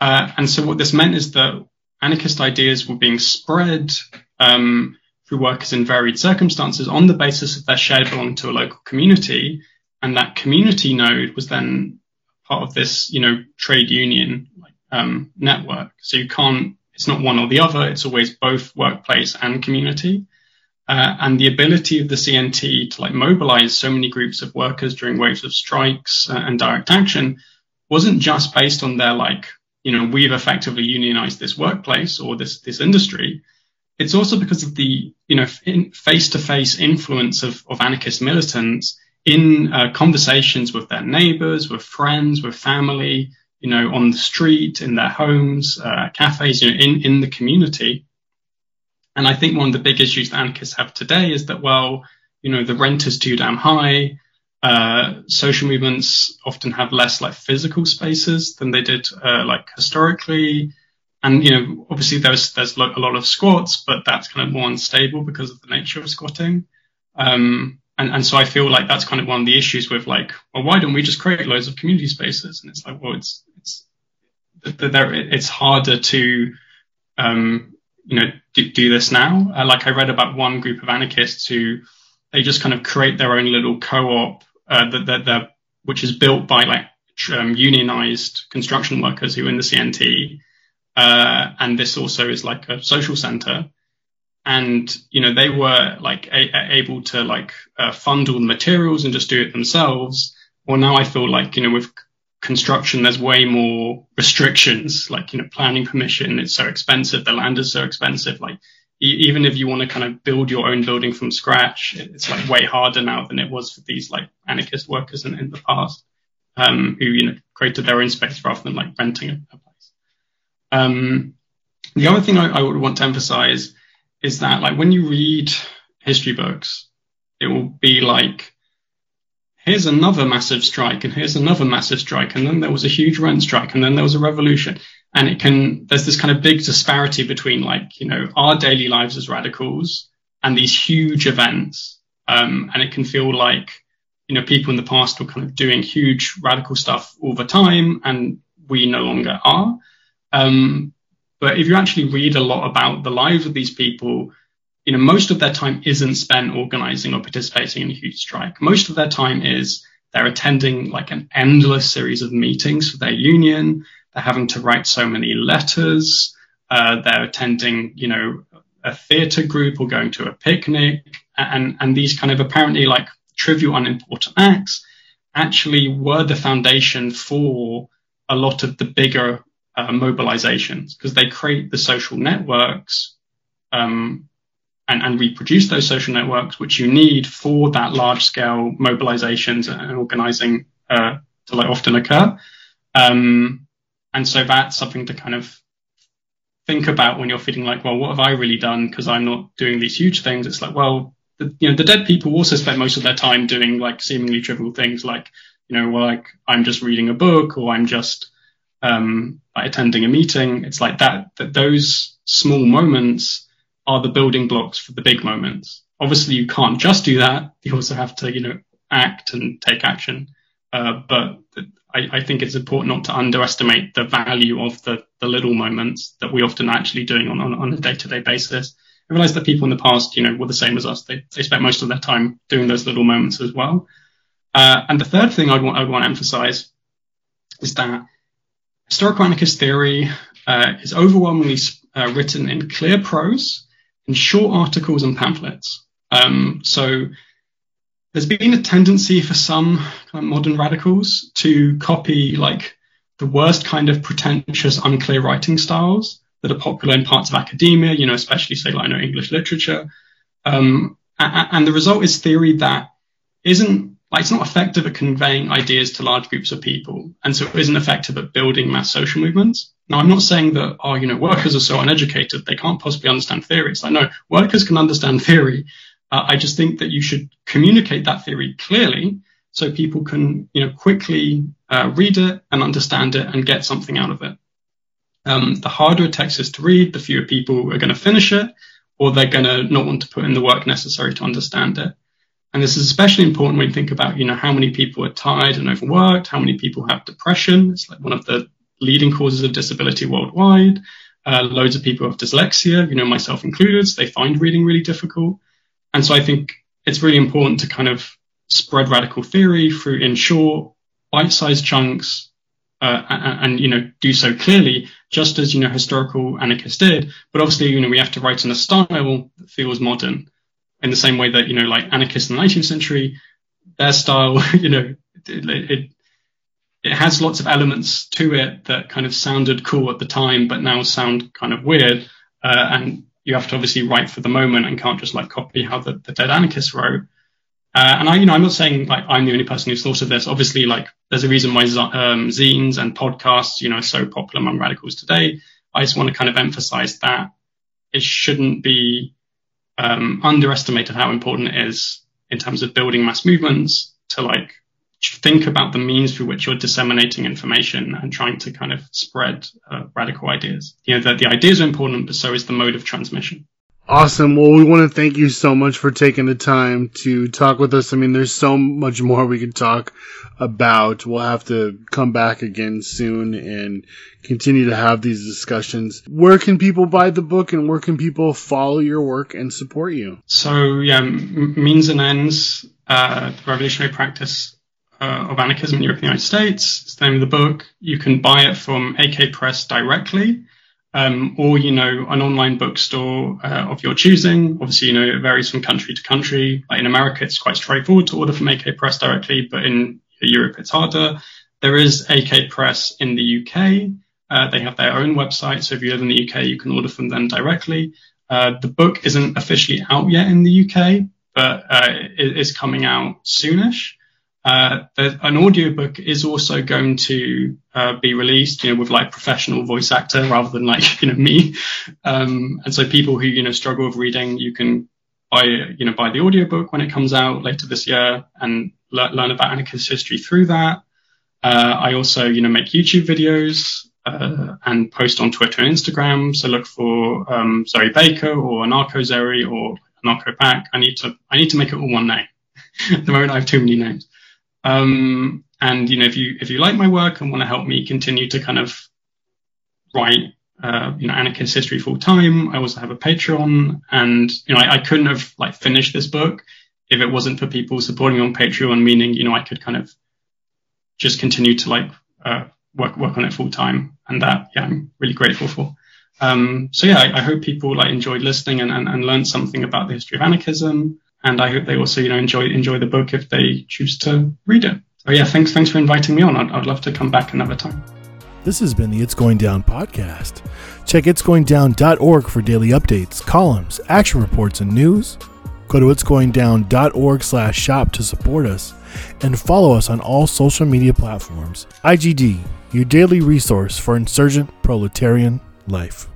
Uh, and so what this meant is that anarchist ideas were being spread um, through workers in varied circumstances on the basis of their shared belonging to a local community, and that community node was then part of this, you know, trade union um, network. So you can't, it's not one or the other. It's always both workplace and community. Uh, and the ability of the CNT to like mobilize so many groups of workers during waves of strikes uh, and direct action wasn't just based on their like, you know, we've effectively unionized this workplace or this this industry. It's also because of the, you know, face to face influence of, of anarchist militants in uh, conversations with their neighbors, with friends, with family, you know, on the street, in their homes, uh, cafes, you know, in, in the community. And I think one of the big issues that anarchists have today is that, well, you know, the rent is too damn high. Uh, social movements often have less like physical spaces than they did uh, like historically. And, you know, obviously there's, there's a lot of squats, but that's kind of more unstable because of the nature of squatting. Um, and, and so I feel like that's kind of one of the issues with like, well, why don't we just create loads of community spaces? And it's like, well, it's, it's, it's harder to, um, you know, do, do this now. Uh, like I read about one group of anarchists who they just kind of create their own little co-op uh, that, that, which is built by like um, unionized construction workers who are in the CNT. Uh, and this also is like a social center. And, you know, they were like a- able to like uh, fund all the materials and just do it themselves. Well, now I feel like, you know, with construction, there's way more restrictions, like, you know, planning permission. It's so expensive. The land is so expensive. Like, e- even if you want to kind of build your own building from scratch, it's like way harder now than it was for these like anarchist workers in, in the past, um, who, you know, created their own space rather than like renting a, a place. Um, the other thing I, I would want to emphasize is that like when you read history books, it will be like, here's another massive strike and here's another massive strike and then there was a huge rent strike and then there was a revolution. And it can there's this kind of big disparity between like you know our daily lives as radicals and these huge events. Um, and it can feel like you know people in the past were kind of doing huge radical stuff all the time and we no longer are. Um, but if you actually read a lot about the lives of these people you know, most of their time isn't spent organizing or participating in a huge strike. Most of their time is they're attending like an endless series of meetings for their union. They're having to write so many letters. Uh, they're attending, you know, a theater group or going to a picnic and, and these kind of apparently like trivial, unimportant acts actually were the foundation for a lot of the bigger uh, mobilizations because they create the social networks um, and, and reproduce those social networks, which you need for that large scale mobilizations and organizing uh, to like often occur. Um, and so that's something to kind of think about when you're feeling like, well, what have I really done? Because I'm not doing these huge things. It's like, well, the, you know, the dead people also spend most of their time doing like seemingly trivial things, like, you know, like I'm just reading a book or I'm just um, attending a meeting. It's like that. That those small moments are the building blocks for the big moments. Obviously, you can't just do that. You also have to, you know, act and take action. Uh, but I, I, think it's important not to underestimate the value of the, the little moments that we often actually doing on, on, on a day-to-day basis. I realize that people in the past, you know, were the same as us. They, they spent most of their time doing those little moments as well. Uh, and the third thing I'd want, I'd want to emphasize is that historical anarchist theory uh, is overwhelmingly uh, written in clear prose in short articles and pamphlets. Um, so there's been a tendency for some kind of modern radicals to copy like the worst kind of pretentious, unclear writing styles that are popular in parts of academia, you know, especially say like you know, English literature. Um, and, the result is theory that isn't it's not effective at conveying ideas to large groups of people, and so it isn't effective at building mass social movements. Now, I'm not saying that oh, you know, workers are so uneducated they can't possibly understand theory. It's like no, workers can understand theory. Uh, I just think that you should communicate that theory clearly so people can you know quickly uh, read it and understand it and get something out of it. Um, the harder a text is to read, the fewer people are going to finish it, or they're going to not want to put in the work necessary to understand it. And this is especially important when you think about, you know, how many people are tired and overworked, how many people have depression. It's like one of the leading causes of disability worldwide. Uh, loads of people have dyslexia, you know, myself included. So they find reading really difficult. And so I think it's really important to kind of spread radical theory through in short, bite-sized chunks, uh, and, and, you know do so clearly, just as you know historical anarchists did. But obviously, you know, we have to write in a style that feels modern in the same way that, you know, like anarchists in the 19th century, their style, [LAUGHS] you know, it, it, it has lots of elements to it that kind of sounded cool at the time, but now sound kind of weird. Uh, and you have to obviously write for the moment and can't just like copy how the, the dead anarchists wrote. Uh, and I, you know, I'm not saying like I'm the only person who's thought of this. Obviously, like there's a reason why um, zines and podcasts, you know, are so popular among radicals today. I just want to kind of emphasize that it shouldn't be um, underestimated how important it is in terms of building mass movements to like think about the means through which you're disseminating information and trying to kind of spread uh, radical ideas. You know, the, the ideas are important, but so is the mode of transmission. Awesome. Well, we want to thank you so much for taking the time to talk with us. I mean, there's so much more we could talk about. We'll have to come back again soon and continue to have these discussions. Where can people buy the book and where can people follow your work and support you? So, yeah, Means and Ends, uh, revolutionary practice uh, of anarchism in Europe and the United States. It's the name of the book. You can buy it from AK Press directly um, or you know an online bookstore uh, of your choosing. Obviously, you know it varies from country to country. Like in America, it's quite straightforward to order from AK Press directly, but in Europe, it's harder. There is AK Press in the UK. Uh, they have their own website, so if you live in the UK, you can order from them directly. Uh, the book isn't officially out yet in the UK, but uh, it is coming out soonish. Uh, an audiobook is also going to uh, be released, you know, with like professional voice actor rather than like, [LAUGHS] you know, me. Um, and so people who, you know, struggle with reading, you can buy, you know, buy the audiobook when it comes out later this year and le- learn about anarchist history through that. Uh, I also, you know, make YouTube videos, uh, and post on Twitter and Instagram. So look for, um, Zoe Baker or Anarcho Zoe or Anarchopac. I need to, I need to make it all one name. [LAUGHS] At the moment I have too many names. Um, and you know, if you if you like my work and want to help me continue to kind of write, uh, you know, anarchist history full time, I also have a Patreon, and you know, I, I, couldn't have like finished this book if it wasn't for people supporting me on Patreon. Meaning, you know, I could kind of just continue to like uh, work work on it full time, and that yeah, I'm really grateful for. Um, so yeah, I, I, hope people like enjoyed listening and, and, and learned something about the history of anarchism and I hope they also you know enjoy enjoy the book if they choose to read it. Oh yeah, thanks thanks for inviting me on. I'd, I'd love to come back another time. This has been the It's Going Down podcast. Check itsgoingdown.org for daily updates, columns, action reports, and news. Go to itsgoingdown.org slash shop to support us and follow us on all social media platforms. IGD, your daily resource for insurgent proletarian life.